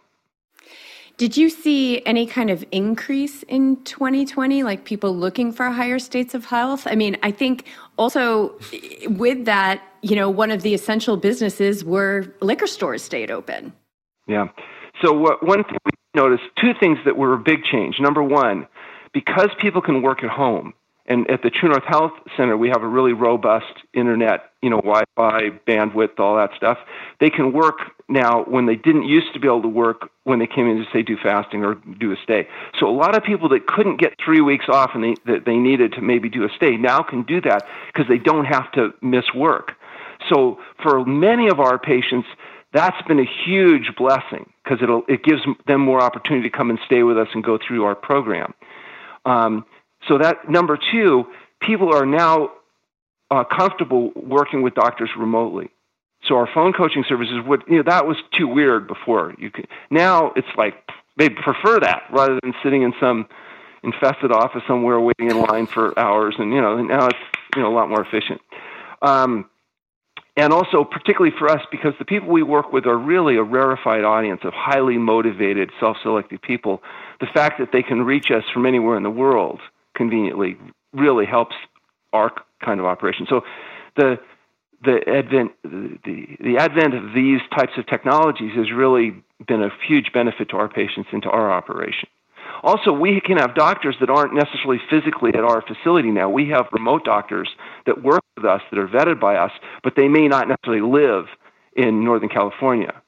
Did you see any kind of increase in 2020, like people looking for higher states of health? I mean, I think also with that, you know, one of the essential businesses were liquor stores stayed open. Yeah. So, what, one thing we noticed, two things that were a big change. Number one, because people can work at home, and at the True North Health Center, we have a really robust internet, you know, Wi-Fi, bandwidth, all that stuff. They can work now when they didn't used to be able to work when they came in to say do fasting or do a stay. So a lot of people that couldn't get three weeks off and they, that they needed to maybe do a stay now can do that because they don't have to miss work. So for many of our patients, that's been a huge blessing because it'll it gives them more opportunity to come and stay with us and go through our program. Um, so that number two, people are now uh, comfortable working with doctors remotely. So our phone coaching services would, you know, that was too weird before. You could, now it's like they prefer that rather than sitting in some infested office somewhere waiting in line for hours. And you know, now it's you know a lot more efficient. Um, and also, particularly for us, because the people we work with are really a rarefied audience of highly motivated, self-selected people. The fact that they can reach us from anywhere in the world conveniently really helps our kind of operation. So the the advent the, the advent of these types of technologies has really been a huge benefit to our patients and to our operation. Also, we can have doctors that aren't necessarily physically at our facility now. We have remote doctors that work with us that are vetted by us, but they may not necessarily live in Northern California.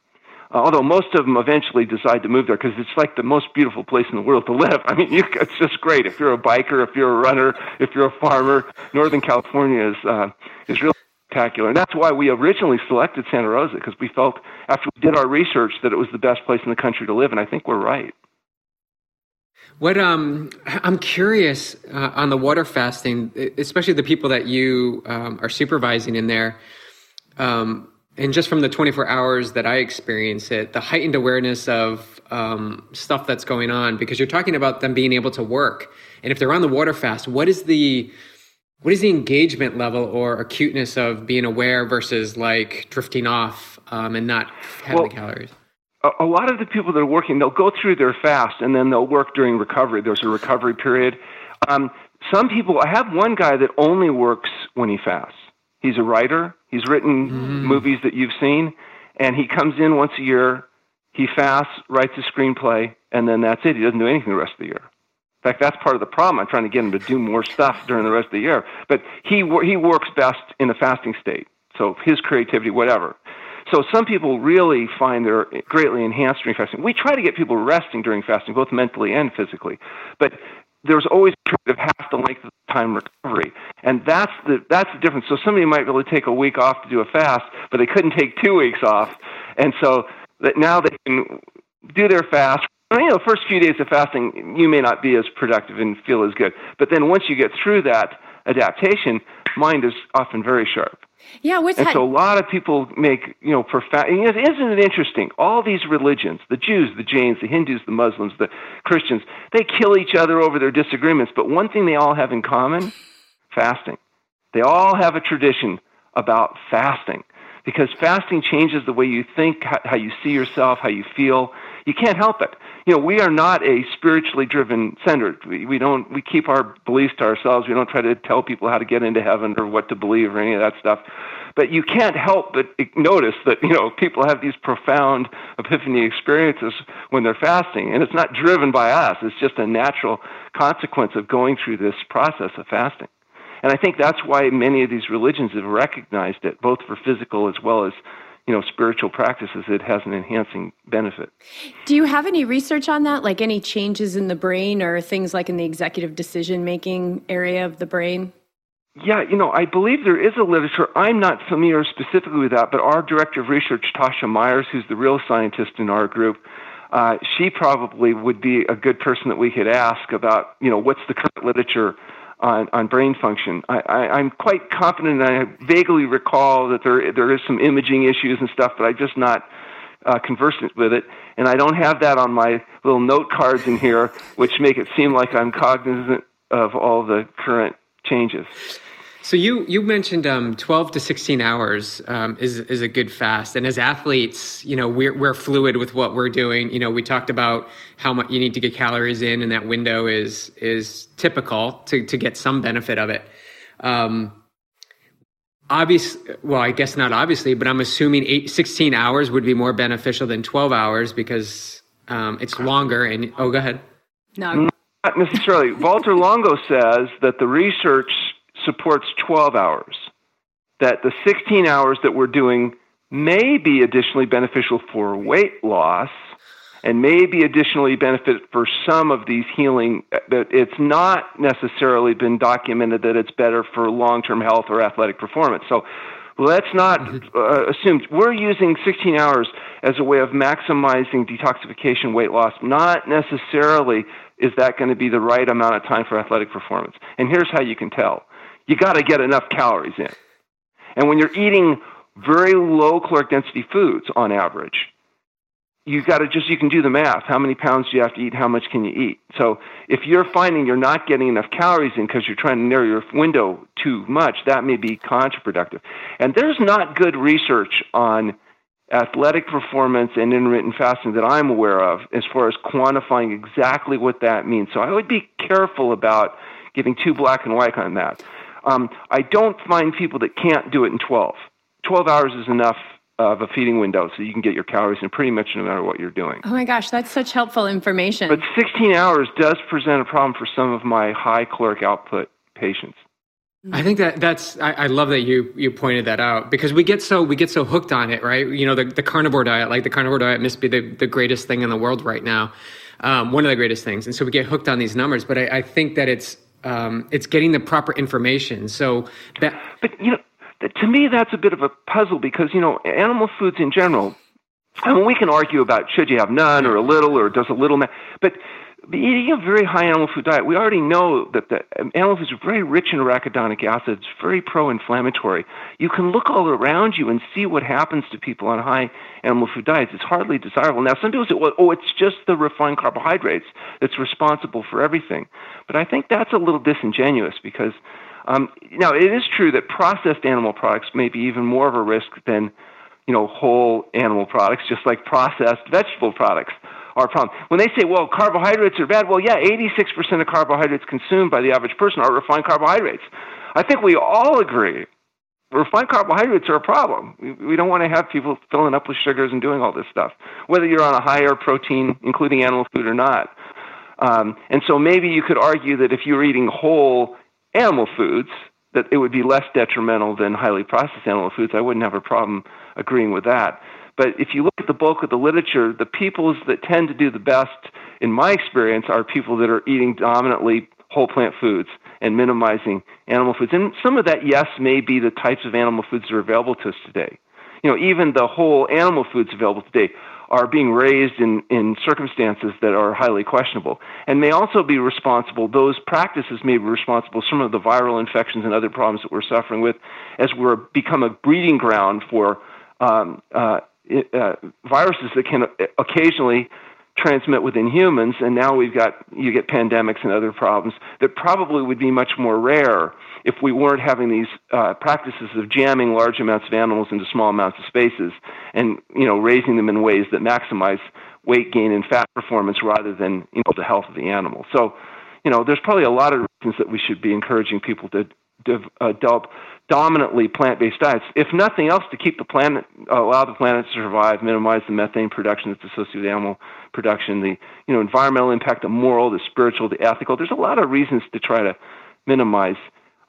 Uh, although most of them eventually decide to move there because it's like the most beautiful place in the world to live. I mean, you, it's just great. If you're a biker, if you're a runner, if you're a farmer, Northern California is uh, is really spectacular. And that's why we originally selected Santa Rosa because we felt after we did our research that it was the best place in the country to live, and I think we're right. What um, I'm curious uh, on the water fasting, especially the people that you um, are supervising in there, um, and just from the 24 hours that I experience it, the heightened awareness of um, stuff that's going on, because you're talking about them being able to work, and if they're on the water fast, what is the what is the engagement level or acuteness of being aware versus like drifting off um, and not having well, the calories? a lot of the people that are working, they'll go through their fast and then they'll work during recovery. There's a recovery period. Um, some people, I have one guy that only works when he fasts. He's a writer. He's written mm. movies that you've seen, and he comes in once a year. He fasts, writes a screenplay, and then that's it. He doesn't do anything the rest of the year. In fact, that's part of the problem. I'm trying to get him to do more stuff during the rest of the year. But he he works best in a fasting state. So his creativity, whatever. So some people really find they're greatly enhanced during fasting. We try to get people resting during fasting, both mentally and physically, but there's always a period of half the length of time recovery, and that's the that's the difference. So somebody might really take a week off to do a fast, but they couldn't take two weeks off, and so that now they can do their fast. i You know, first few days of fasting, you may not be as productive and feel as good, but then once you get through that adaptation, mind is often very sharp. Yeah, what's and so a lot of people make you know profound. Isn't it interesting? All these religions, the Jews, the Jains, the Hindus, the Muslims, the Christians, they kill each other over their disagreements. But one thing they all have in common: fasting. They all have a tradition about fasting because fasting changes the way you think, how you see yourself, how you feel. You can't help it. You know, we are not a spiritually driven center. We, we don't. We keep our beliefs to ourselves. We don't try to tell people how to get into heaven or what to believe or any of that stuff. But you can't help but notice that you know people have these profound epiphany experiences when they're fasting, and it's not driven by us. It's just a natural consequence of going through this process of fasting. And I think that's why many of these religions have recognized it, both for physical as well as you know spiritual practices it has an enhancing benefit. Do you have any research on that? Like any changes in the brain or things like in the executive decision making area of the brain? Yeah you know i believe there is a literature. I'm not familiar specifically with that but our director of research Toshia Myers who's the real scientist in our group uh, she probably would be a good person that we could ask about you know what's the current literature on, on brain function. I, I, I'm quite confident, and I vaguely recall that there there is some imaging issues and stuff, but I'm just not uh, conversant with it, and I don't have that on my little note cards in here, which make it seem like I'm cognizant of all the current changes. So you you mentioned um, 12 to 16 hours um, is is a good fast, and as athletes, you know we're we're fluid with what we're doing. You know, we talked about how much you need to get calories in, and that window is is typical to to get some benefit of it. Um, obvious, well, I guess not obviously, but I'm assuming eight, 16 hours would be more beneficial than 12 hours because um, it's longer. And oh, go ahead. No, not necessarily. Walter Longo says that the research supports 12 hours, that the 16 hours that we're doing may be additionally beneficial for weight loss and may be additionally benefit for some of these healing that it's not necessarily been documented that it's better for long-term health or athletic performance. So let's not uh, assume we're using 16 hours as a way of maximizing detoxification weight loss. Not necessarily is that going to be the right amount of time for athletic performance. And here's how you can tell you got to get enough calories in. And when you're eating very low caloric density foods on average, you got to just you can do the math. How many pounds do you have to eat? How much can you eat? So if you're finding you're not getting enough calories in because you're trying to narrow your window too much, that may be counterproductive. And there's not good research on athletic performance and intermittent fasting that I'm aware of as far as quantifying exactly what that means. So I would be careful about giving too black and white on that. Um, I don't find people that can't do it in 12. 12 hours is enough of a feeding window so you can get your calories in pretty much no matter what you're doing. Oh my gosh, that's such helpful information. But 16 hours does present a problem for some of my high caloric output patients. I think that that's I, I, love that you you pointed that out because we get so we get so hooked on it, right? You know, the, the carnivore diet, like the carnivore diet must be the, the greatest thing in the world right now. Um, one of the greatest things. And so we get hooked on these numbers, but I, I think that it's um, it's getting the proper information. So that, but you know, to me, that's a bit of a puzzle because, you know, animal foods in general, I mean, we can argue about should you have none or a little or does a little, matter, but eating a very high animal food diet, we already know that the um, animal foods are very rich in arachidonic acids, very pro-inflammatory. You can look all around you and see what happens to people on high animal food diets. It's hardly desirable. Now, some people say, well, oh, it's just the refined carbohydrates that's responsible for everything. But I think that's a little disingenuous because um, now it is true that processed animal products may be even more of a risk than you know whole animal products, just like processed vegetable products are a problem. When they say, well, carbohydrates are bad, well, yeah, 86% of carbohydrates consumed by the average person are refined carbohydrates. I think we all agree refined carbohydrates are a problem. We, don't want to have people filling up with sugars and doing all this stuff, whether you're on a higher protein, including animal food, or not. Um, and so maybe you could argue that if you were eating whole animal foods, that it would be less detrimental than highly processed animal foods. I wouldn't have a problem agreeing with that. But if you look at the bulk of the literature, the peoples that tend to do the best, in my experience, are people that are eating dominantly whole plant foods and minimizing animal foods. And some of that, yes, may be the types of animal foods that are available to us today. You know, even the whole animal foods available today are being raised in, in circumstances that are highly questionable and may also be responsible, those practices may be responsible some of the viral infections and other problems that we're suffering with as we're become a breeding ground for um, uh, uh, viruses that can occasionally transmit within humans, and now we've got you get pandemics and other problems that probably would be much more rare if we weren't having these uh, practices of jamming large amounts of animals into small amounts of spaces and you know raising them in ways that maximize weight gain and fat performance rather than you know the health of the animal. So you know there's probably a lot of reasons that we should be encouraging people to, develop dominantly plant-based diets, if nothing else, to keep the planet, allow the planet to survive, minimize the methane production that's associated with animal production, the you know environmental impact, the moral, the spiritual, the ethical. There's a lot of reasons to try to minimize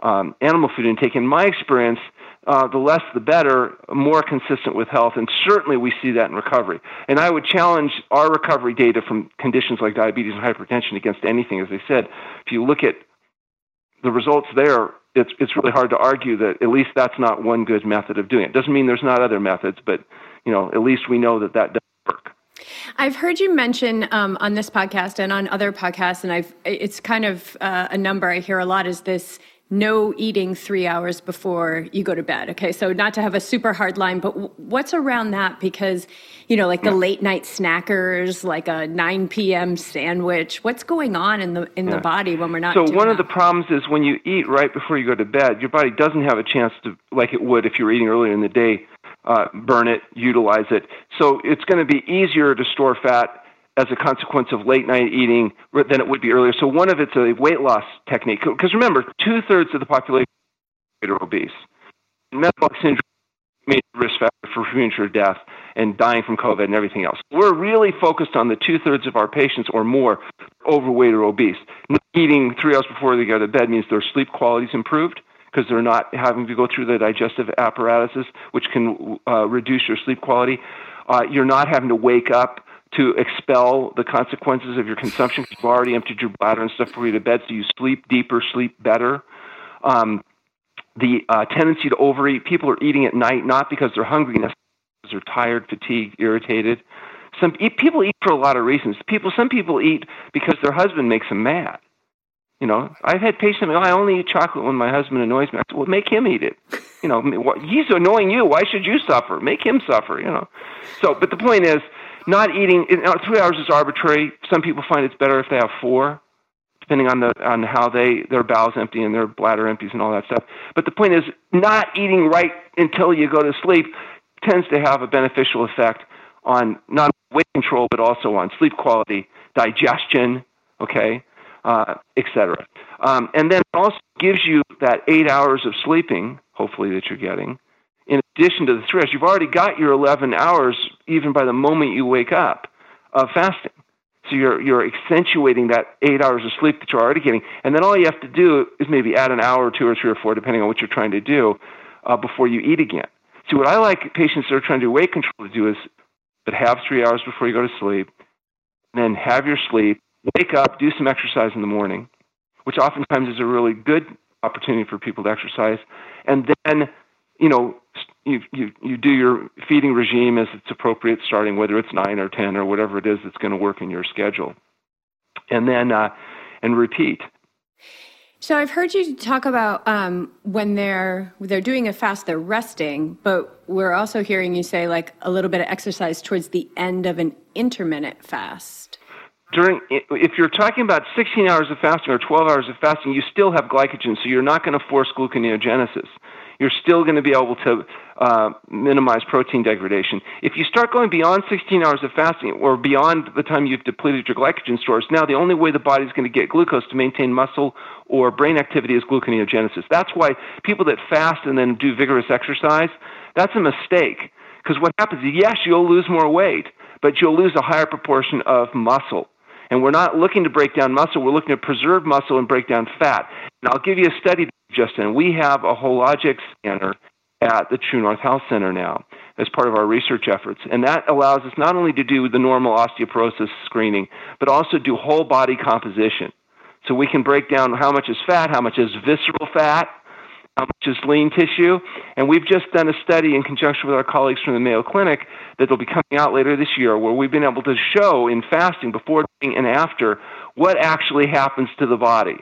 um, animal food intake. In my experience, uh, the less the better, more consistent with health, and certainly we see that in recovery. And I would challenge our recovery data from conditions like diabetes and hypertension against anything. As I said, if you look at the results there, it's it's really hard to argue that at least that's not one good method of doing it. Doesn't mean there's not other methods, but you know at least we know that that does work. I've heard you mention um, on this podcast and on other podcasts, and I've it's kind of uh, a number I hear a lot is this no eating three hours before you go to bed. Okay, so not to have a super hard line, but w- what's around that? Because, you know, like the late night snackers, like a 9 p.m. sandwich, what's going on in the in yeah. the body when we're not? So one that? of the problems is when you eat right before you go to bed, your body doesn't have a chance to, like it would if you were eating earlier in the day, uh, burn it, utilize it. So it's going to be easier to store fat as a consequence of late night eating than it would be earlier. So one of it's a weight loss technique. Because remember, two thirds of the population are obese. Metabolic syndrome major risk factor for premature death and dying from COVID and everything else. We're really focused on the two thirds of our patients or more overweight or obese. Eating three hours before they go to bed means their sleep quality is improved because they're not having to go through the digestive apparatuses, which can uh, reduce your sleep quality. Uh, you're not having to wake up to expel the consequences of your consumption because you've already emptied your bladder and stuff before you to bed, so you sleep deeper, sleep better. Um, the uh, tendency to overeat, people are eating at night not because they're hungry, because they're tired, fatigued, irritated. Some eat, people eat for a lot of reasons. People, some people eat because their husband makes them mad. You know, I've had patients say, oh, I only eat chocolate when my husband annoys me. I said, well, make him eat it. You know, he's annoying you. Why should you suffer? Make him suffer, you know. So, but the point is, not eating you know, three hours is arbitrary. Some people find it's better if they have four, depending on the on how they their bowels empty and their bladder empties and all that stuff. But the point is, not eating right until you go to sleep tends to have a beneficial effect on not weight control but also on sleep quality, digestion, okay, uh, etc. Um, and then it also gives you that eight hours of sleeping, hopefully that you're getting, in addition to the three hours, you've already got your 11 hours even by the moment you wake up of fasting. So you're, you're accentuating that eight hours of sleep that you're already getting. And then all you have to do is maybe add an hour or two or three or four, depending on what you're trying to do, uh, before you eat again. So what I like patients that are trying to do weight control to do is but have three hours before you go to sleep, then have your sleep, wake up, do some exercise in the morning, which oftentimes is a really good opportunity for people to exercise, and then you know, you, you, you do your feeding regime as it's appropriate, starting whether it's nine or 10 or whatever it is that's going to work in your schedule. And then, uh, and repeat. So I've heard you talk about um, when they're they're doing a fast, they're resting, but we're also hearing you say like a little bit of exercise towards the end of an intermittent fast. During, if you're talking about 16 hours of fasting or 12 hours of fasting, you still have glycogen, so you're not going to force gluconeogenesis you're still going to be able to uh, minimize protein degradation. If you start going beyond 16 hours of fasting or beyond the time you've depleted your glycogen stores, now the only way the body's going to get glucose to maintain muscle or brain activity is gluconeogenesis. That's why people that fast and then do vigorous exercise, that's a mistake. Because what happens is, yes, you'll lose more weight, but you'll lose a higher proportion of muscle. And we're not looking to break down muscle, we're looking to preserve muscle and break down fat. And I'll give you a study Justin. We have a Hologic scanner at the True North Health Center now as part of our research efforts. And that allows us not only to do the normal osteoporosis screening, but also do whole body composition. So we can break down how much is fat, how much is visceral fat, how much is lean tissue. And we've just done a study in conjunction with our colleagues from the Mayo Clinic that will be coming out later this year where we've been able to show in fasting before and after what actually happens to the body.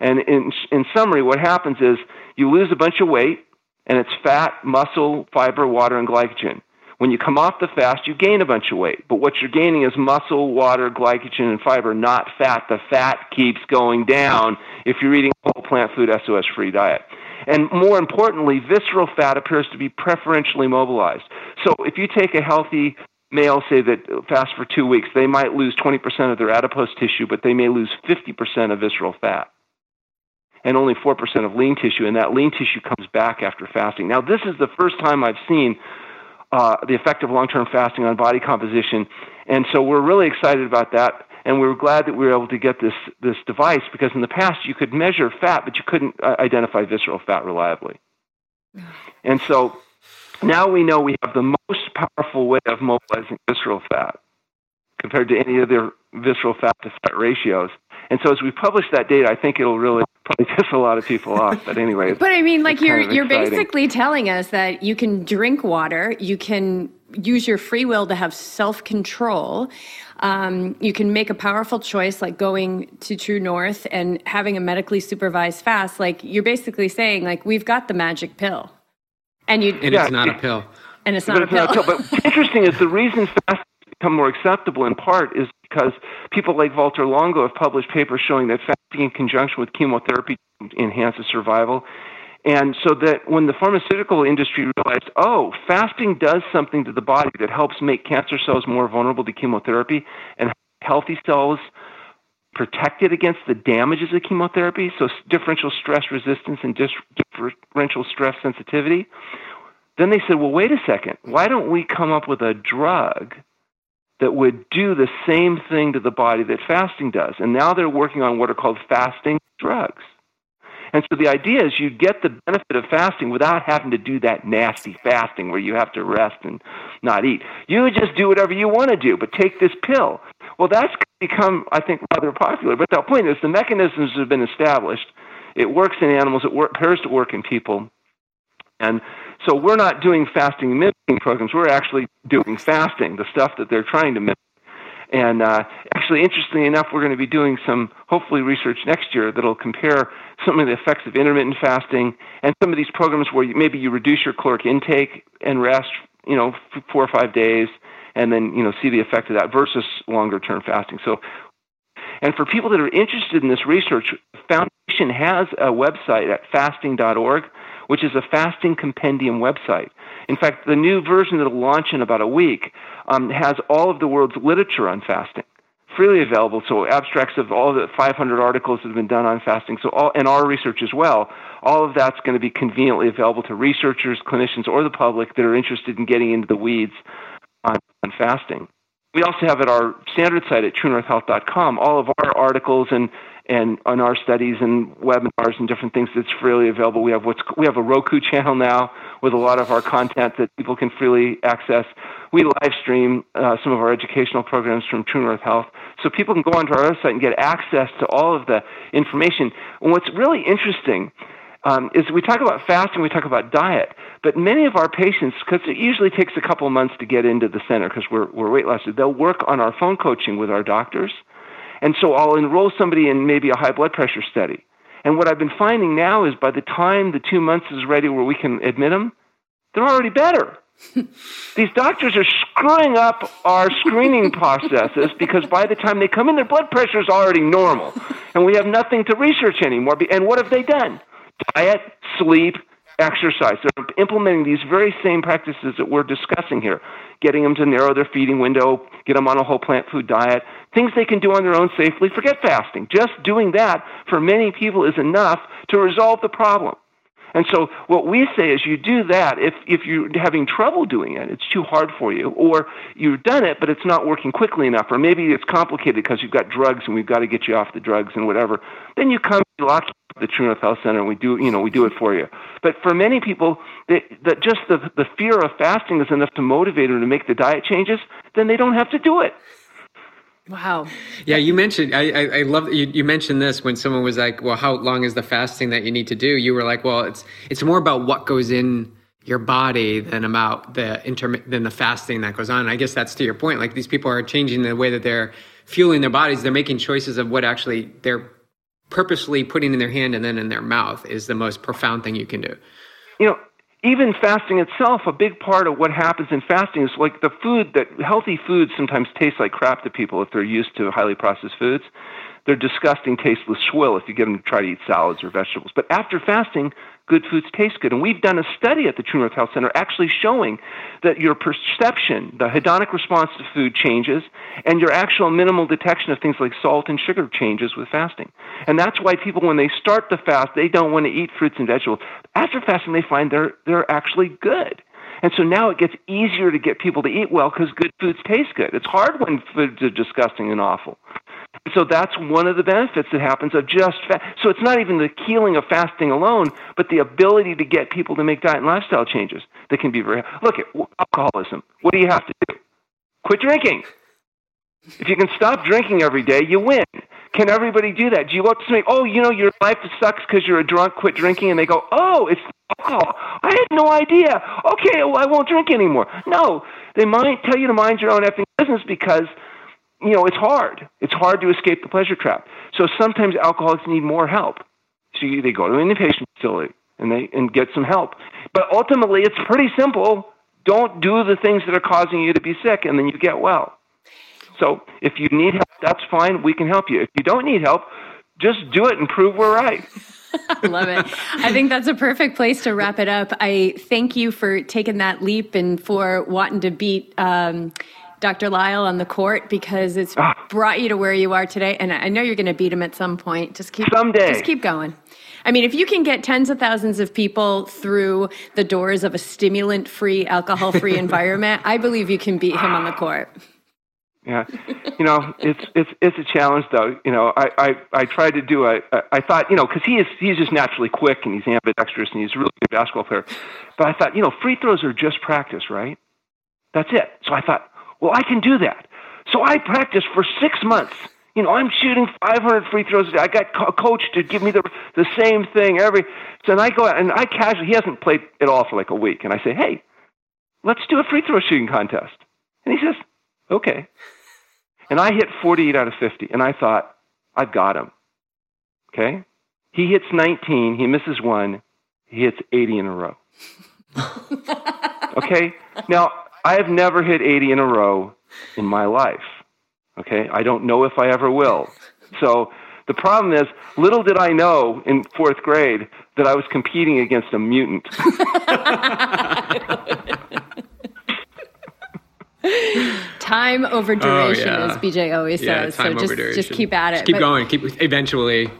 And in, in summary, what happens is you lose a bunch of weight, and it's fat, muscle, fiber, water, and glycogen. When you come off the fast, you gain a bunch of weight. But what you're gaining is muscle, water, glycogen, and fiber, not fat. The fat keeps going down if you're eating a whole plant food SOS free diet. And more importantly, visceral fat appears to be preferentially mobilized. So if you take a healthy male, say that fast for two weeks, they might lose 20% of their adipose tissue, but they may lose 50% of visceral fat and only 4% of lean tissue, and that lean tissue comes back after fasting. Now, this is the first time I've seen uh, the effect of long term fasting on body composition, and so we're really excited about that. And we were glad that we were able to get this, this device because in the past you could measure fat, but you couldn't uh, identify visceral fat reliably. And so now we know we have the most powerful way of mobilizing visceral fat compared to any other visceral fat to fat ratios. And so as we publish that data, I think it'll really probably piss a lot of people off. But anyway, but I mean, like you're you're basically telling us that you can drink water, you can use your free will to have self control. Um, you can make a powerful choice like going to True North and having a medically supervised fast. Like you're basically saying, like we've got the magic pill, and you and yeah, it's not it, a pill, and it's not, a, pill. not a pill. But what's interesting is the reason fast become more acceptable in part is because people like Walter Longo have published papers showing that fasting in conjunction with chemotherapy enhances survival. And so that when the pharmaceutical industry realized, oh, fasting does something to the body that helps make cancer cells more vulnerable to chemotherapy and healthy cells protected against the damages of chemotherapy, so differential stress resistance and differential stress sensitivity, then they said, well, wait a second, why don't we come up with a drug that would do the same thing to the body that fasting does. And now they're working on what are called fasting drugs. And so the idea is you get the benefit of fasting without having to do that nasty fasting where you have to rest and not eat. You just do whatever you want to do, but take this pill. Well, that's become, I think, rather popular. But the point is, the mechanisms have been established. It works in animals. It appears to work in people. And so we're not doing fasting mimicking programs. We're actually doing fasting, the stuff that they're trying to mimic. And uh, actually, interestingly enough, we're going to be doing some, hopefully, research next year that'll compare some of the effects of intermittent fasting and some of these programs where maybe you reduce your caloric intake and rest, you know, four or five days, and then you know see the effect of that versus longer term fasting. So, and for people that are interested in this research, the Foundation has a website at fasting.org which is a fasting compendium website. In fact, the new version that will launch in about a week um, has all of the world's literature on fasting freely available. So abstracts of all the 500 articles that have been done on fasting. So all, and our research as well. All of that's going to be conveniently available to researchers, clinicians, or the public that are interested in getting into the weeds on, on fasting. We also have at our standard site at truenorthhealth.com all of our articles and and on our studies and webinars and different things that's freely available. We have what's we have a Roku channel now with a lot of our content that people can freely access. We live stream uh, some of our educational programs from True North Health, so people can go onto our website and get access to all of the information. And what's really interesting um, is we talk about fasting, we talk about diet, but many of our patients, because it usually takes a couple months to get into the center because we're, we're weight loss, they'll work on our phone coaching with our doctors. And so I'll enroll somebody in maybe a high blood pressure study. And what I've been finding now is by the time the two months is ready where we can admit them, they're already better. These doctors are screwing up our screening processes because by the time they come in, their blood pressure is already normal. And we have nothing to research anymore. And what have they done? Diet, sleep, exercise. They're implementing these very same practices that we're discussing here, getting them to narrow their feeding window, get them on a whole plant food diet, things they can do on their own safely. Forget fasting. Just doing that for many people is enough to resolve the problem. And so what we say is you do that if, if you're having trouble doing it, it's too hard for you, or you've done it but it's not working quickly enough, or maybe it's complicated because you've got drugs and we've got to get you off the drugs and whatever, then you come to the True North Health Center and we do you know we do it for you. But for many people that, that just the the fear of fasting is enough to motivate them to make the diet changes, then they don't have to do it. Wow. Yeah, you mentioned. I I, I love you. You mentioned this when someone was like, "Well, how long is the fasting that you need to do?" You were like, "Well, it's it's more about what goes in your body than about the intermittent than the fasting that goes on." And I guess that's to your point. Like these people are changing the way that they're fueling their bodies. They're making choices of what actually they're purposely putting in their hand and then in their mouth is the most profound thing you can do. You know, even fasting itself, a big part of what happens in fasting is like the food that healthy foods sometimes taste like crap to people if they're used to highly processed foods. They're disgusting, tasteless swill if you get them to try to eat salads or vegetables. But after fasting, good foods taste good. And we've done a study at the True North Health Center actually showing that your perception, the hedonic response to food changes, and your actual minimal detection of things like salt and sugar changes with fasting. And that's why people, when they start the fast, they don't want to eat fruits and vegetables. After fasting, they find they're, they're actually good. And so now it gets easier to get people to eat well because good foods taste good. It's hard when foods are disgusting and awful. So that's one of the benefits that happens of just fast. So it's not even the healing of fasting alone, but the ability to get people to make diet and lifestyle changes that can be very. Look at alcoholism. What do you have to do? Quit drinking. If you can stop drinking every day, you win. Can everybody do that? Do you up to somebody, oh, you know, your life sucks because you're a drunk, quit drinking, and they go, oh, it's alcohol. I had no idea. Okay, well, I won't drink anymore. No, they might tell you to mind your own effing business because you know, it's hard. It's hard to escape the pleasure trap. So sometimes alcoholics need more help. So you, they go to an inpatient facility and they and get some help. But ultimately, it's pretty simple. Don't do the things that are causing you to be sick, and then you get well. So if you need help, that's fine. We can help you. If you don't need help, just do it and prove we're right. I love it. I think that's a perfect place to wrap it up. I thank you for taking that leap and for wanting to beat. Um, Dr. Lisle on the court because it's ah. brought you to where you are today. And I know you're going to beat him at some point. Just keep someday. Just keep going. I mean, if you can get tens of thousands of people through the doors of a stimulant-free, alcohol-free environment, I believe you can beat him on the court. Yeah, you know, it's it's it's a challenge though. You know, I I, I tried to do a, a I thought you know because he is he's just naturally quick and he's ambidextrous and he's a really good basketball player, but I thought you know free throws are just practice, right? That's it. So I thought, well, I can do that. So I practiced for six months. You know, I'm shooting 500 free throws a day. I got a coach to give me the the same thing every. So then I go out and I casually. He hasn't played at all for like a week, and I say, "Hey, let's do a free throw shooting contest." And he says, "Okay." And I hit 48 out of 50, and I thought, "I've got him." Okay, he hits 19, he misses one, he hits 80 in a row. okay, now I have never hit 80 in a row in my life. Okay? I don't know if I ever will. So the problem is, little did I know in fourth grade that I was competing against a mutant. time over oh, duration, oh, yeah. as BJ always yeah, says. so just, just keep at it. Just keep but, going. Keep eventually.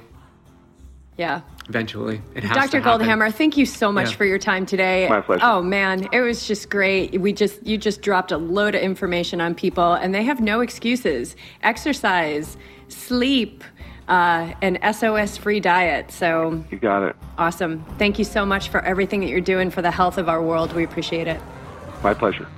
Yeah eventually. It has Dr. Goldhamer, thank you so much yeah. for your time today. My pleasure. Oh man, it was just great. We just you just dropped a load of information on people and they have no excuses. Exercise, sleep, uh, an SOS free diet. So You got it. Awesome. Thank you so much for everything that you're doing for the health of our world. We appreciate it. My pleasure.